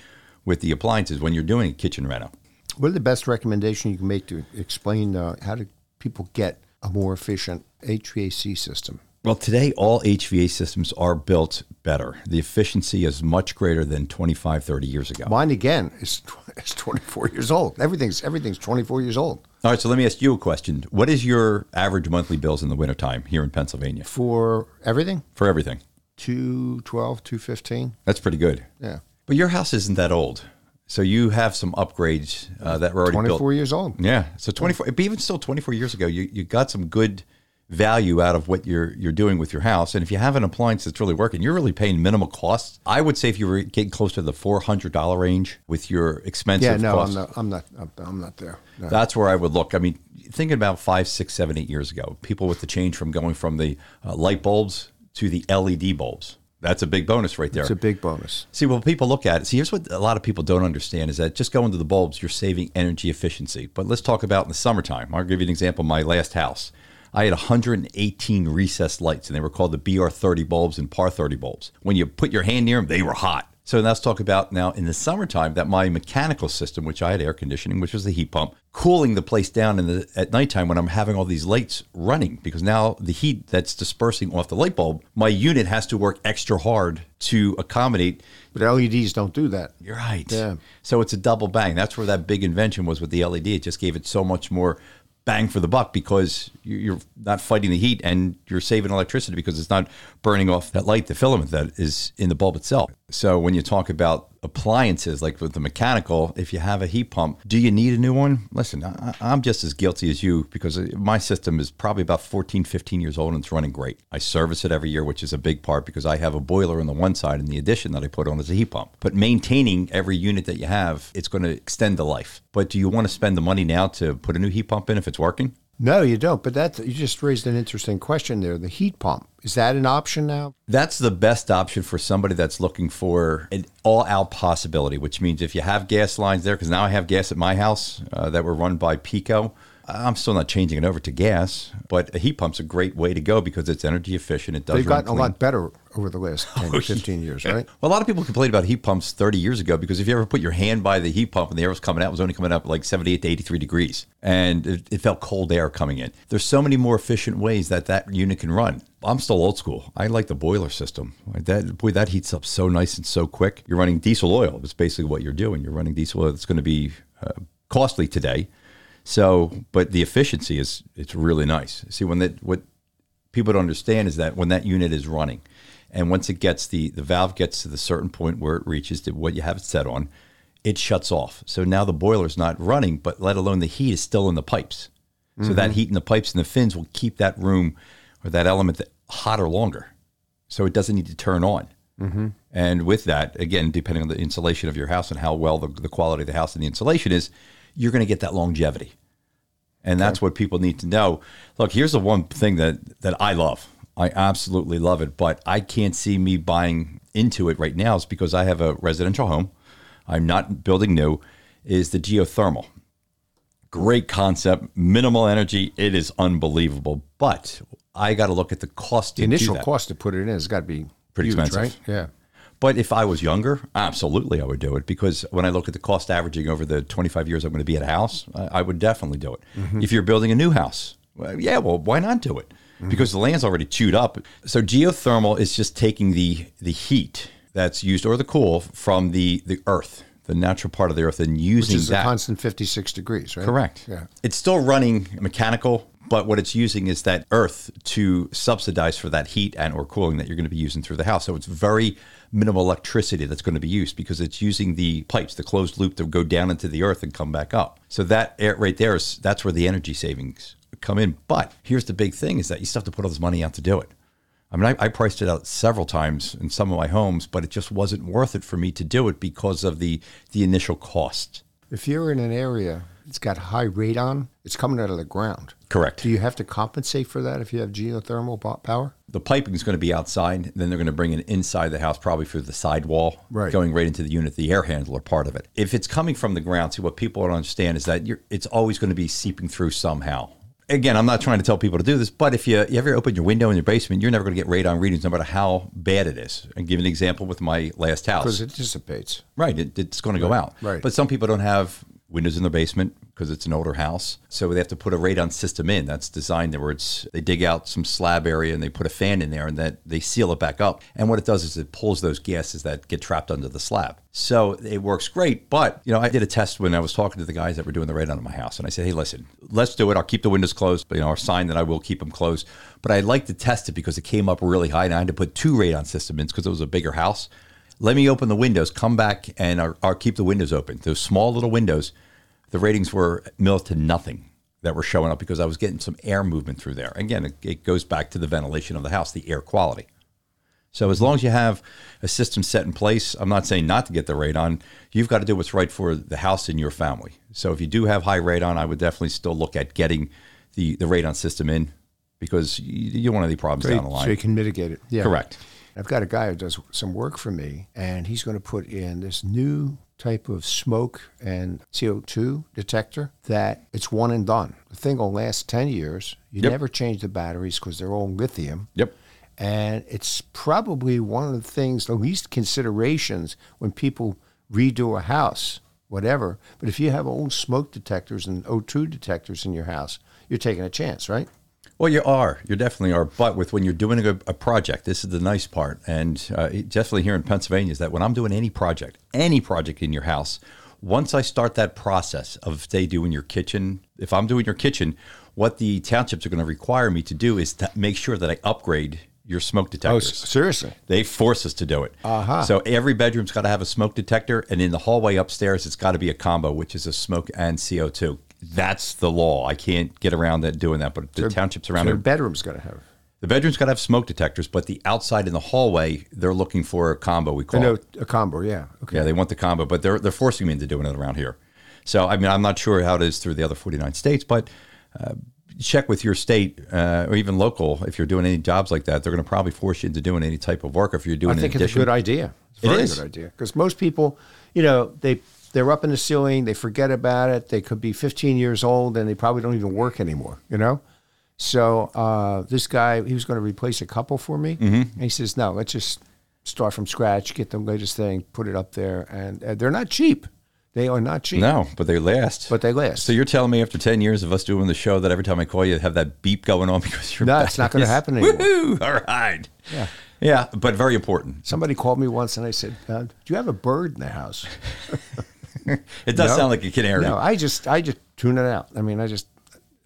Speaker 1: with the appliances when you're doing a kitchen reno.
Speaker 3: What are the best recommendation you can make to explain uh, how do people get a more efficient HVAC system?
Speaker 1: Well, today all HVA systems are built better. The efficiency is much greater than 25, 30 years ago.
Speaker 3: Mine again is is 24 years old. Everything's everything's 24 years old.
Speaker 1: All right, so let me ask you a question. What is your average monthly bills in the wintertime here in Pennsylvania
Speaker 3: For everything,
Speaker 1: for everything?
Speaker 3: 212, 215.
Speaker 1: That's pretty good.
Speaker 3: Yeah.
Speaker 1: But your house isn't that old. So you have some upgrades uh, that were already
Speaker 3: 24
Speaker 1: built.
Speaker 3: years old.
Speaker 1: Yeah. So 24, but even still 24 years ago, you, you got some good value out of what you're you're doing with your house. And if you have an appliance that's really working, you're really paying minimal costs. I would say if you were getting close to the $400 range with your expensive
Speaker 3: Yeah, no,
Speaker 1: costs,
Speaker 3: I'm not. I'm not. I'm, not there. No.
Speaker 1: that's where I would look. I mean, thinking about five, six, seven, eight years ago, people with the change from going from the uh, light bulbs to the LED bulbs. That's a big bonus right there.
Speaker 3: It's a big bonus.
Speaker 1: See, when people look at it, see, here's what a lot of people don't understand is that just going to the bulbs, you're saving energy efficiency. But let's talk about in the summertime. I'll give you an example. My last house, I had 118 recessed lights, and they were called the BR30 bulbs and PAR 30 bulbs. When you put your hand near them, they were hot. So let's talk about now in the summertime that my mechanical system, which I had air conditioning, which was the heat pump, cooling the place down in the at nighttime when I'm having all these lights running because now the heat that's dispersing off the light bulb, my unit has to work extra hard to accommodate
Speaker 3: But LEDs don't do that.
Speaker 1: you're right.
Speaker 3: Yeah.
Speaker 1: So it's a double bang. That's where that big invention was with the LED. It just gave it so much more bang for the buck because you- you're not fighting the heat and you're saving electricity because it's not burning off that light, the filament that is in the bulb itself. So when you talk about appliances like with the mechanical, if you have a heat pump, do you need a new one? Listen, I, I'm just as guilty as you because my system is probably about 14, 15 years old and it's running great. I service it every year, which is a big part because I have a boiler on the one side and the addition that I put on is a heat pump. But maintaining every unit that you have, it's going to extend the life. But do you want to spend the money now to put a new heat pump in if it's working?
Speaker 3: No, you don't. But that you just raised an interesting question there. The heat pump is that an option now?
Speaker 1: That's the best option for somebody that's looking for an all out possibility, which means if you have gas lines there, because now I have gas at my house uh, that were run by PECO. I'm still not changing it over to gas, but a heat pump's a great way to go because it's energy efficient. It does
Speaker 3: They've gotten a lot better over the last 10,
Speaker 1: Oh,
Speaker 3: 15 years, right?
Speaker 1: Well, a lot of people complained about heat pumps 30 years ago because if you ever put your hand by the heat pump and the air was coming out, it was only coming up like 78 to 83 degrees. And it, it felt cold air coming in. There's so many more efficient ways that that unit can run. I'm still old school. I like the boiler system. That boy, that heats up so nice and so quick. You're running diesel oil. It's basically what you're doing. You're running diesel oil. That's going to be uh, costly today. So, but the efficiency is it's really nice. See, when that what people don't understand is that when that unit is running, and once it gets the the valve gets to the certain point where it reaches to what you have it set on, it shuts off. So now the boiler's not running, but let alone the heat is still in the pipes. So that heat in the pipes and the fins will keep that room or that element hotter longer. So it doesn't need to turn on. Mm-hmm. And with that, again, depending on the insulation of your house and how well the, the quality of the house and the insulation is, you're going to get that longevity. And that's what people need to know. Look, here's the one thing that that I love. I absolutely love it, but I can't see me buying into it right now is because I have a residential home. I'm not building new is the geothermal. Great concept, minimal energy, it is unbelievable, but I got to look at the cost
Speaker 3: The
Speaker 1: to do
Speaker 3: initial cost to put it in has got to be
Speaker 1: Pretty
Speaker 3: huge,
Speaker 1: expensive.
Speaker 3: right? Yeah.
Speaker 1: But if I was younger, absolutely I would do it because when I look at the cost averaging over the 25 years I'm going to be at a house, I, would definitely do it. Mm-hmm. If you're building a new house, well, yeah, well, why not do it? Mm-hmm. Because the land's already chewed up. So geothermal is just taking the the heat that's used or the cool from the the earth, the natural part of the earth, and
Speaker 3: Which
Speaker 1: using
Speaker 3: is
Speaker 1: that.
Speaker 3: a constant 56 degrees, right?
Speaker 1: Correct.
Speaker 3: Yeah.
Speaker 1: It's still running mechanical, but what it's using is that earth to subsidize for that heat and or cooling that you're going to be using through the house. So it's very minimal electricity that's going to be used because it's using the pipes, the closed loop to go down into the earth and come back up. So that air right there is that's where the energy savings come in. But here's the big thing is that you still have to put all this money out to do it. I mean, I, I priced it out several times in some of my homes, but it just wasn't worth it for me to do it because of the the initial cost.
Speaker 3: If you're in an area, it's got high radon, it's coming out of the ground.
Speaker 1: Correct.
Speaker 3: Do you have to compensate for that if you have geothermal power?
Speaker 1: the piping is going to be outside. Then they're going to bring it inside the house, probably through the sidewall,
Speaker 3: Right.
Speaker 1: going right into the unit, the air handler part of it. If it's coming from the ground, see what people don't understand is that you're, it's always going to be seeping through somehow. Again, I'm not trying to tell people to do this, but if you, you ever open your window in your basement, you're never going to get radon readings, no matter how bad it is. And give an example with my last house.
Speaker 3: Because it dissipates.
Speaker 1: Right, it, it's going to go out.
Speaker 3: right.
Speaker 1: But some people don't have windows in their basement because it's an older house, so they have to put a radon system in. That's designed there where it's they dig out some slab area and they put a fan in there and that they seal it back up. And what it does is it pulls those gases that get trapped under the slab. So it works great. But you know, I did a test when I was talking to the guys that were doing the radon in my house, and I said, hey, listen, let's do it. I'll keep the windows closed. But you know, our sign that I will keep them closed. But I'd like to test it because it came up really high, and I had to put two radon systems in because it was a bigger house let me open the windows, come back, and I'll, I'll keep the windows open. Those small little windows, the ratings were mill to nothing that were showing up because I was getting some air movement through there. Again, it, it goes back to the ventilation of the house, the air quality. So as long as you have a system set in place, I'm not saying not to get the radon. You've got to do what's right for the house and your family. So if you do have high radon, I would definitely still look at getting the, the radon system in because you, you don't want any problems
Speaker 3: you,
Speaker 1: down the line.
Speaker 3: so you can mitigate it. Yeah.
Speaker 1: Correct.
Speaker 3: I've got a guy who does some work for me, and he's going to put in this new type of smoke and CO2 detector that it's one and done. The thing will last 10 years. You
Speaker 1: Yep.
Speaker 3: never change the batteries because they're all lithium.
Speaker 1: Yep.
Speaker 3: And it's probably one of the things, the least considerations when people redo a house, whatever. But if you have old smoke detectors and O2 detectors in your house, you're taking a chance, right?
Speaker 1: Well, you are. You definitely are. But with when you're doing a, a project, this is the nice part, and uh, definitely here in Pennsylvania is that when I'm doing any project, any project in your house, once I start that process of say doing your kitchen, if I'm doing your kitchen, what the townships are going to require me to do is to make sure that I upgrade your smoke detectors.
Speaker 3: Oh, seriously?
Speaker 1: They force us to do it.
Speaker 3: Uh-huh.
Speaker 1: So every bedroom's got to have a smoke detector, and in the hallway upstairs, it's got to be a combo, which is a smoke and CO2. That's the law. I can't get around that doing that. But the townships around
Speaker 3: So the bedroom's got to have.
Speaker 1: the bedroom's got to have smoke detectors, but the outside in the hallway, they're looking for a combo. We call
Speaker 3: know
Speaker 1: it.
Speaker 3: a combo, yeah. Okay.
Speaker 1: Yeah, they want the combo, but they're they're forcing me into doing it around here. So I mean, I'm not sure how it is through the other 49 states, but uh, check with your state uh, or even local if you're doing any jobs like that. They're going to probably force you into doing any type of work if you're doing.
Speaker 3: I think it's a good idea. It's a
Speaker 1: It
Speaker 3: very
Speaker 1: is.
Speaker 3: good idea because most people, you know, they they're up in the ceiling, they forget about it. They could be 15 years old and they probably don't even work anymore. You know. So uh, this guy, he was going to replace a couple for me,
Speaker 1: Mm-hmm.
Speaker 3: and he says, "No, let's just start from scratch, get the latest thing, put it up there, and uh, they're not cheap. They are not cheap,
Speaker 1: No, but they last.
Speaker 3: but they last.
Speaker 1: so you're telling me after 10 years of us doing the show that every time I call you, have that beep going on because you're
Speaker 3: No, it's not gonna happen anymore.
Speaker 1: Woohoo! All right.
Speaker 3: Yeah.
Speaker 1: Yeah, but very important.
Speaker 3: Somebody called me once, and I said, uh, "Do you have a bird in the house?"
Speaker 1: It does
Speaker 3: No.
Speaker 1: sound like a canary.
Speaker 3: No, I just I just tune it out. I mean, I just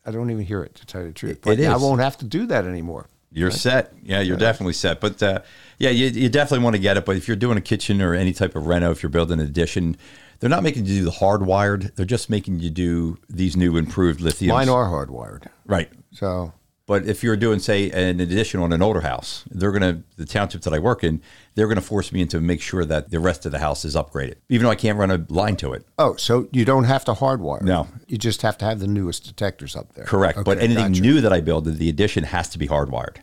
Speaker 3: I don't even hear it to tell you the truth. But I won't have to do that anymore.
Speaker 1: You're set. Yeah, you're definitely set. But uh, yeah, you, you definitely want to get it. But if you're doing a kitchen or any type of reno, if you're building an addition, they're not making you do the hardwired. They're just making you do these new improved lithium.
Speaker 3: Mine are hardwired,
Speaker 1: Right.
Speaker 3: so
Speaker 1: But if you're doing, say, an addition on an older house, they're going to, the townships that I work in, they're going to force me into make sure that the rest of the house is upgraded, even though I can't run a line to it.
Speaker 3: oh, so you don't have to hardwire.
Speaker 1: No.
Speaker 3: you just have to have the newest detectors up there.
Speaker 1: Correct. but anything
Speaker 3: gotcha.
Speaker 1: new that I build, the addition has to be hardwired.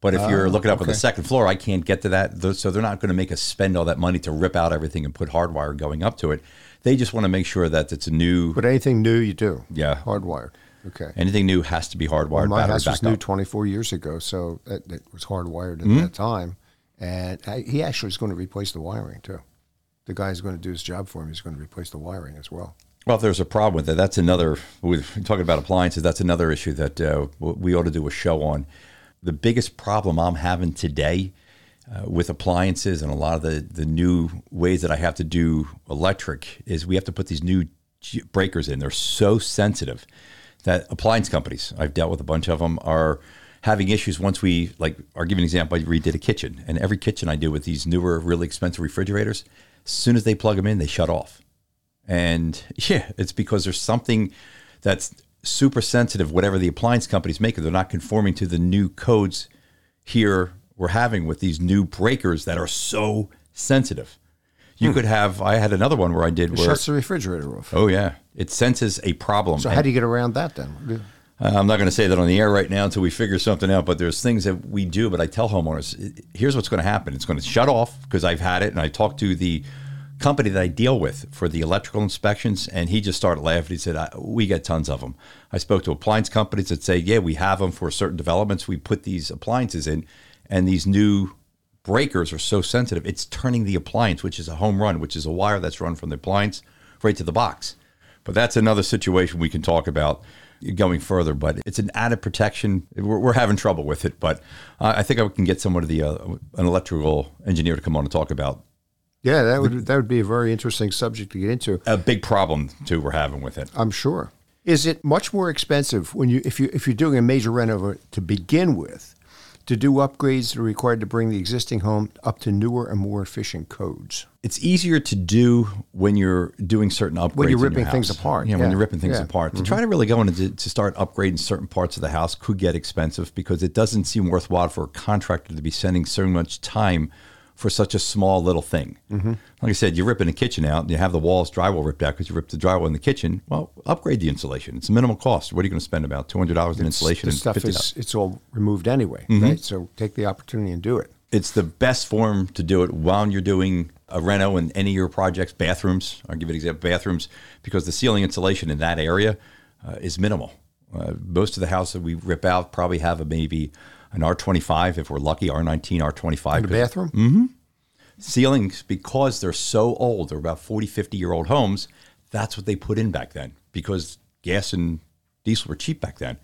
Speaker 1: But if you're ah, looking up on the second floor, I can't get to that. So they're not going to make us spend all that money to rip out everything and put hardwire going up to it. They just want to make sure that it's a new,
Speaker 3: But anything new, you do.
Speaker 1: Yeah.
Speaker 3: hardwired. Okay.
Speaker 1: anything new has to be hardwired.
Speaker 3: Well, my house was new
Speaker 1: up.
Speaker 3: 24 years ago, so it, it was hardwired at
Speaker 1: Mm-hmm.
Speaker 3: that time. And I, he actually is going to replace the wiring too. The guy's going to do his job for him. He's going to replace the wiring as well.
Speaker 1: Well, if there's a problem with it, that's another. We're talking about appliances. That's another issue that uh, we ought to do a show on. The biggest problem I'm having today uh, with appliances and a lot of the the new ways that I have to do electric is we have to put these new breakers in. They're so sensitive that appliance companies, I've dealt with a bunch of them, are having issues once we like. I'll give an example. I redid a kitchen, and every kitchen I do with these newer, really expensive refrigerators, as soon as they plug them in, they shut off. And yeah, it's because there's something that's super sensitive, whatever the appliance companies make they're not conforming to the new codes here we're having with these new breakers that are so sensitive. You could have. I had another one where I did
Speaker 3: It
Speaker 1: where.
Speaker 3: shuts the refrigerator off.
Speaker 1: Oh yeah, it senses a problem.
Speaker 3: So
Speaker 1: and-
Speaker 3: how do you get around that then?
Speaker 1: Uh, I'm not going to say that on the air right now until we figure something out, but there's things that we do. But I tell homeowners, here's what's going to happen. It's going to shut off because I've had it, and I talked to the company that I deal with for the electrical inspections, and he just started laughing. He said, I, "We get tons of them." I spoke to appliance companies that say, "Yeah, we have them for certain developments. We put these appliances in, and these new breakers are so sensitive, it's turning the appliance, which is a home run, which is a wire that's run from the appliance right to the box." But that's another situation we can talk about going further. But it's an added protection. We're, we're having trouble with it, but I I think I can get someone of the uh, an electrical engineer to come on and talk about
Speaker 3: Yeah, that would that would be a very interesting subject to get into.
Speaker 1: a big problem too we're having with it.
Speaker 3: I'm sure. Is it much more expensive when you if you if you're doing a major renovator to begin with, to do upgrades that are required to bring the existing home up to newer and more efficient codes?
Speaker 1: It's easier to do when you're doing certain upgrades.
Speaker 3: When you're
Speaker 1: in your
Speaker 3: ripping things apart,
Speaker 1: Yeah, when you're ripping things
Speaker 3: yeah.
Speaker 1: apart. To mm-hmm. try to really go in and to, to start upgrading certain parts of the house could get expensive because it doesn't seem worthwhile for a contractor to be spending so much time for such a small little thing.
Speaker 3: Mm-hmm.
Speaker 1: Like I said, you're ripping a kitchen out and you have the walls drywall ripped out because you ripped the drywall in the kitchen. Well, upgrade the insulation. It's a minimal cost. What are you going to spend about two hundred dollars in insulation?
Speaker 3: the
Speaker 1: and
Speaker 3: stuff is it's all removed anyway,
Speaker 1: Mm-hmm.
Speaker 3: right? So take the opportunity and do it.
Speaker 1: it's the best form to do it while you're doing a reno in any of your projects. Bathrooms, I'll give you an example. Bathrooms, because the ceiling insulation in that area uh, is minimal. Uh, most of the houses we rip out probably have a maybe an R25 if we're lucky, R19, R25.
Speaker 3: In the bathroom?
Speaker 1: ceilings because they're so old they're about 40 50 year old homes that's what they put in back then because gas and diesel were cheap back then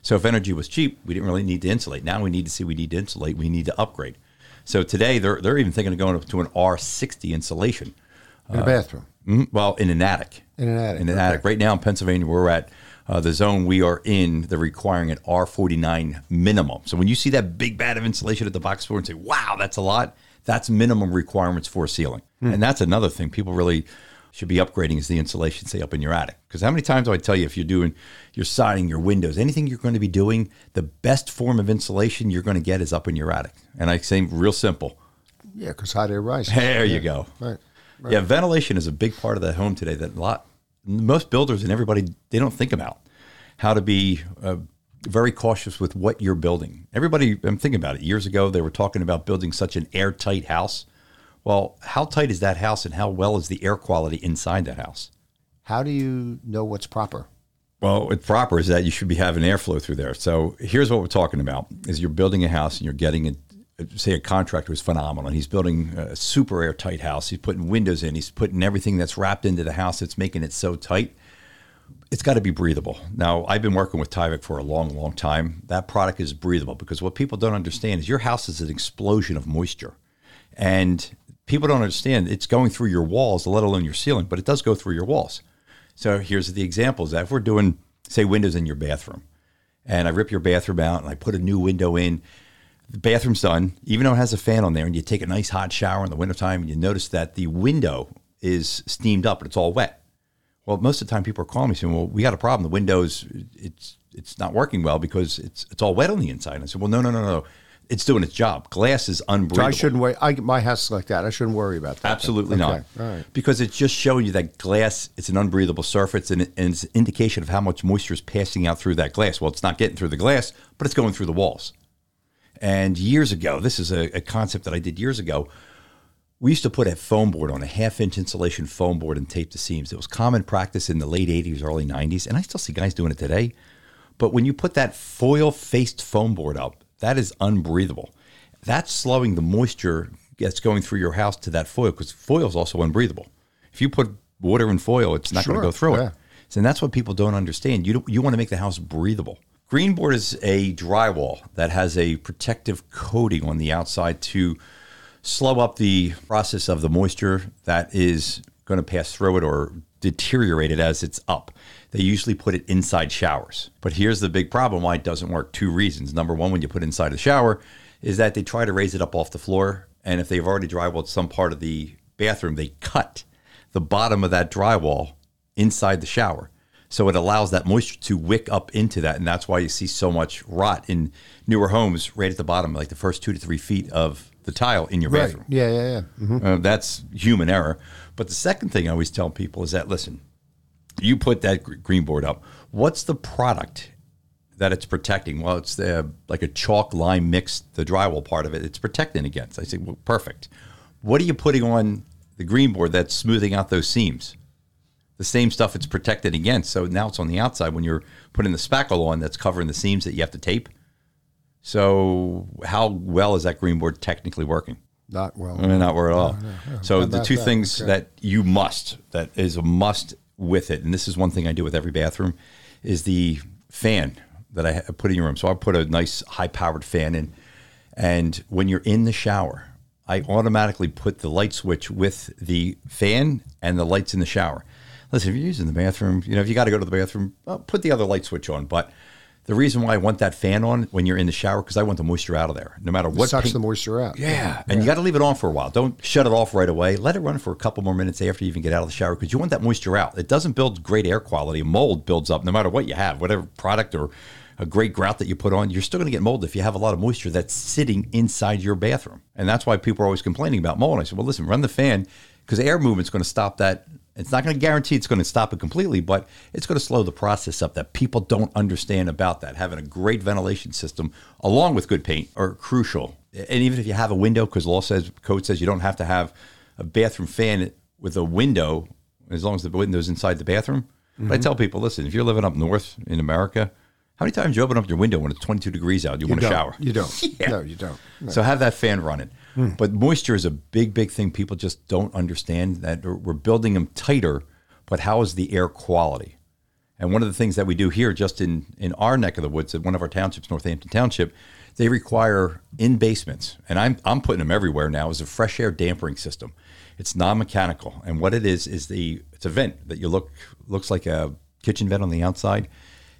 Speaker 1: so if energy was cheap we didn't really need to insulate now we need to see we need to insulate we need to upgrade so today they're, they're even thinking of going up to an r60 insulation
Speaker 3: In the bathroom.
Speaker 1: Mhm. well in an attic
Speaker 3: In an attic,
Speaker 1: in an
Speaker 3: okay.
Speaker 1: attic right now in pennsylvania we're at uh, the zone we are in they're requiring an r49 minimum so when you see that big bad of insulation at the box store and say wow that's a lot that's minimum requirements for a ceiling
Speaker 3: Hmm.
Speaker 1: and that's another thing people really should be upgrading is the insulation say up in your attic because how many times do i tell you if you're doing your siding your windows anything you're going to be doing the best form of insulation you're going to get is up in your attic and i say real simple
Speaker 3: Yeah, because hot air rises.
Speaker 1: there you
Speaker 3: Yeah.
Speaker 1: go
Speaker 3: Right.
Speaker 1: yeah, ventilation is a big part of the home today that a lot most builders and everybody they don't think about how to be uh, very cautious with what you're building. Everybody, I'm thinking about it. Years ago, they were talking about building such an airtight house. Well, how tight is that house, and how well is the air quality inside that house?
Speaker 3: How do you know what's proper?
Speaker 1: Well, what's proper is that you should be having airflow through there. So here's what we're talking about: is you're building a house and you're getting a say a contractor is phenomenal and he's building a super airtight house. He's putting windows in. He's putting everything that's wrapped into the house that's making it so tight. It's got to be breathable. Now, I've been working with Tyvek for a long, long time. That product is breathable because what people don't understand is your house is an explosion of moisture. And people don't understand it's going through your walls, let alone your ceiling, but it does go through your walls. So here's the examples that if we're doing, say, windows in your bathroom, and I rip your bathroom out and I put a new window in, the bathroom's done, even though it has a fan on there, and you take a nice hot shower in the wintertime and you notice that the window is steamed up and it's all wet. Well, most of the time people are calling me saying, "Well, we got a problem. The windows, it's it's not working well because it's it's all wet on the inside." And I said, "Well, no, no, no, no, it's doing its job. Glass is
Speaker 3: So
Speaker 1: unbreathable."
Speaker 3: I shouldn't worry. I, my house is like that. I shouldn't worry about that.
Speaker 1: Absolutely
Speaker 3: Okay.
Speaker 1: not.
Speaker 3: Right.
Speaker 1: Because it's just showing you that glass, it's an unbreathable surface and, it- and it's an indication of how much moisture is passing out through that glass. Well, it's not getting through the glass, but it's going through the walls. And years ago, this is a, a concept that I did years ago. We used to put a foam board on a half inch insulation foam board and tape the seams. It was common practice in the late 80s, early 90s, and I still see guys doing it today. But when you put that foil faced foam board up, that is unbreathable. That's slowing the moisture that's going through your house to that foil because foil is also unbreathable. If you put water in foil, it's not going to go through
Speaker 3: yeah.
Speaker 1: it. So and that's what people don't understand. You don't, you want to make the house breathable. Green board is a drywall that has a protective coating on the outside to slow up the process of the moisture that is going to pass through it or deteriorate it as it's up. They usually put it inside showers. But here's the big problem why it doesn't work. Two reasons. Number one, when you put it inside the shower, is that they try to raise it up off the floor. And if they've already drywalled some part of the bathroom, they cut the bottom of that drywall inside the shower. So it allows that moisture to wick up into that. And that's why you see so much rot in newer homes right at the bottom, like the first two to three feet of the tile in your
Speaker 3: Right.
Speaker 1: bathroom.
Speaker 3: Yeah, yeah, yeah. Mhm.
Speaker 1: Uh, that's human error. But the second thing I always tell people is that listen, you put that green board up. What's the product that it's protecting? Well, it's the like a chalk lime mix, the drywall part of it. It's protecting against. I say, well, perfect. What are you putting on the green board that's smoothing out those seams? The same stuff it's protected against. So now it's on the outside when you're putting the spackle on that's covering the seams that you have to tape. So how well is that green board technically working?
Speaker 3: Not well.
Speaker 1: I mean, not where at all. So
Speaker 3: How
Speaker 1: the two
Speaker 3: that?
Speaker 1: things
Speaker 3: Okay.
Speaker 1: that you must, that is a must with it, and this is one thing I do with every bathroom, is the fan that I put in your room. So I put a nice high powered fan in, and when you're in the shower, I automatically put the light switch with the fan and the lights in the shower. Listen, if you're using the bathroom, you know, if you got to go to the bathroom, well, put the other light switch on. But the reason why I want that fan on when you're in the shower, because I want the moisture out of there, no matter what.
Speaker 3: sucks
Speaker 1: pink-
Speaker 3: the moisture out.
Speaker 1: yeah, and you got to leave it on for a while. Don't shut it off right away. Let it run for a couple more minutes after you even get out of the shower because you want that moisture out. It doesn't build great air quality. Mold builds up no matter what you have, whatever product or a great grout that you put on. You're still going to get mold if you have a lot of moisture that's sitting inside your bathroom. And that's why people are always complaining about mold. I said, well, listen, run the fan because air movement's going to stop that. It's not going to guarantee it's going to stop it completely, but it's going to slow the process up that people don't understand about that. Having a great ventilation system along with good paint are crucial. And even if you have a window, because law says, code says you don't have to have a bathroom fan with a window as long as the window's inside the bathroom. But I mm-hmm. tell people, listen, if you're living up north in America, how many times you open up your window when it's 22 degrees out? You, want to shower.
Speaker 3: You don't.
Speaker 1: Yeah.
Speaker 3: No, you don't. No.
Speaker 1: So have that fan running. Hmm. But moisture is a big, big thing. People just don't understand that we're building them tighter. But how is the air quality? And one of the things that we do here, just in in our neck of the woods, at one of our townships, Northampton Township, they require in basements, and I'm I'm putting them everywhere now. Is a fresh air dampering system. It's non-mechanical, and what it is is the it's a vent that you look looks like a kitchen vent on the outside.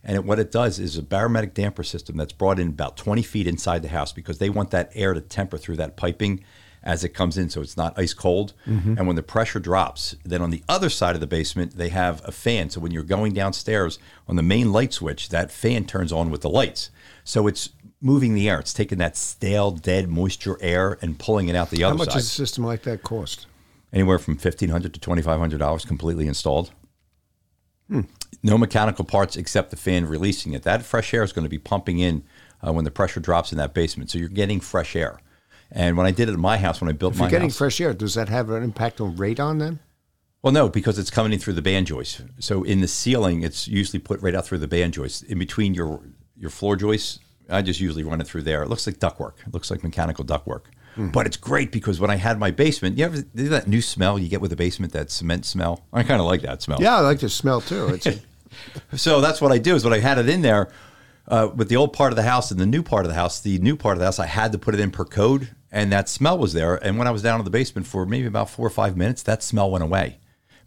Speaker 1: And it, what it does is a barometric damper system that's brought in about 20 feet inside the house because they want that air to temper through that piping as it comes in so it's not ice cold. Mm-hmm. And when the pressure drops, then on the other side of the basement, they have a fan. So when you're going downstairs on the main light switch, that fan turns on with the lights. So it's moving the air. It's taking that stale, dead moisture air and pulling it out the
Speaker 3: How
Speaker 1: other side.
Speaker 3: How much does a system like that cost?
Speaker 1: Anywhere from 1,500 to $2,500 completely installed. No mechanical parts except the fan releasing it. That fresh air is going to be pumping in uh, when the pressure drops in that basement. So you're getting fresh air. And when I did it in my house, when I built
Speaker 3: If
Speaker 1: my
Speaker 3: you're getting
Speaker 1: house,
Speaker 3: fresh air, does that have an impact on radon then?
Speaker 1: well, no, because it's coming in through the band joist. So in the ceiling, it's usually put right out through the band joist. In between your your floor joists, I just usually run it through there. It looks like ductwork. It looks like mechanical ductwork. But it's great because when I had my basement, you ever you know that new smell you get with a basement, that cement smell? I kind of like that smell.
Speaker 3: Yeah, I like the smell too.
Speaker 1: So that's what I do is when I had it in there uh, with the old part of the house and the new part of the house. The new part of the house, I had to put it in per code, and that smell was there. And when I was down in the basement for maybe about four or five minutes, that smell went away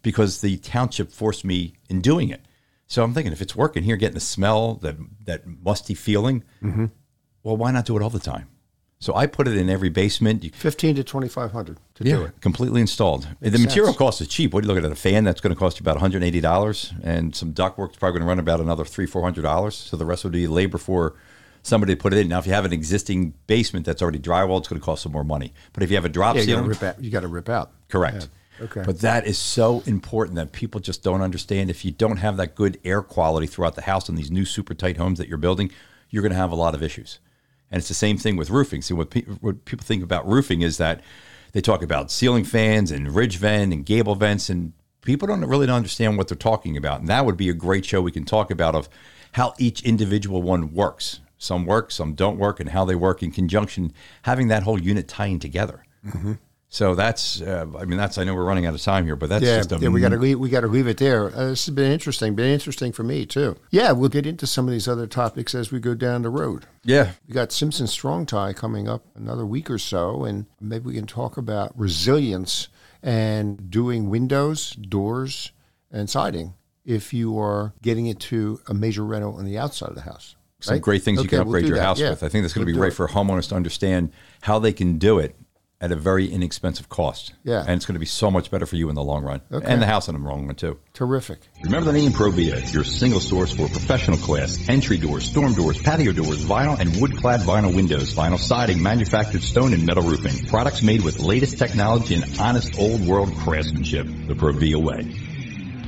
Speaker 1: because the township forced me in doing it. So I'm thinking if it's working here, getting the smell, that that musty feeling, well, why not do it all the time? So I put it in every basement. You,
Speaker 3: fifteen to twenty five hundred to
Speaker 1: yeah,
Speaker 3: do it.
Speaker 1: completely installed. the
Speaker 3: Makes
Speaker 1: material
Speaker 3: sense.
Speaker 1: cost is cheap. What are you looking at? A fan that's going to cost you about one hundred eighty dollars, and some ductwork's probably going to run about another three four hundred dollars. So the rest would be labor for somebody to put it in. Now, if you have an existing basement that's already drywall, it's going to cost some more money. But if you have a drop
Speaker 3: Yeah, you got to
Speaker 1: ceiling,
Speaker 3: rip out. You got to rip out.
Speaker 1: correct.
Speaker 3: Yeah, okay.
Speaker 1: But that is so important that people just don't understand. If you don't have that good air quality throughout the house in these new super tight homes that you're building, you're going to have a lot of issues. And it's the same thing with roofing. See, what, pe- what people think about roofing is that they talk about ceiling fans and ridge vent and gable vents, and people don't really understand what they're talking about. And that would be a great show we can talk about of how each individual one works. Some work, some don't work, and how they work in conjunction, having that whole unit tying together. Mm-hmm. So that's, uh, I mean, that's. I know we're running out of time here, but that's
Speaker 3: yeah,
Speaker 1: just a
Speaker 3: yeah, we got to leave. We got to leave it there. Uh, this has been interesting. Been interesting for me too. Yeah, we'll get into some of these other topics as we go down the road.
Speaker 1: yeah.
Speaker 3: We got Simpson Strong Tie coming up another week or so, and maybe we can talk about resilience and doing windows, doors, and siding if you are getting into a major rental on the outside of the house.
Speaker 1: Some
Speaker 3: right?
Speaker 1: great things you
Speaker 3: Okay,
Speaker 1: can
Speaker 3: we'll
Speaker 1: upgrade your
Speaker 3: that.
Speaker 1: house
Speaker 3: Yeah,
Speaker 1: with. I think that's going to
Speaker 3: we'll
Speaker 1: be great
Speaker 3: it.
Speaker 1: for homeowners to understand how they can do it
Speaker 9: at a very inexpensive cost.
Speaker 3: Yeah.
Speaker 9: And it's going to be so much better for you in the long run.
Speaker 3: Okay.
Speaker 9: And the house in the long run, too.
Speaker 3: Terrific.
Speaker 1: Remember the name Provia, your single source for professional class, entry doors, storm doors, patio doors, vinyl and wood-clad vinyl windows, vinyl siding, manufactured stone and metal roofing. Products made with latest technology and honest old world craftsmanship. The Provia way.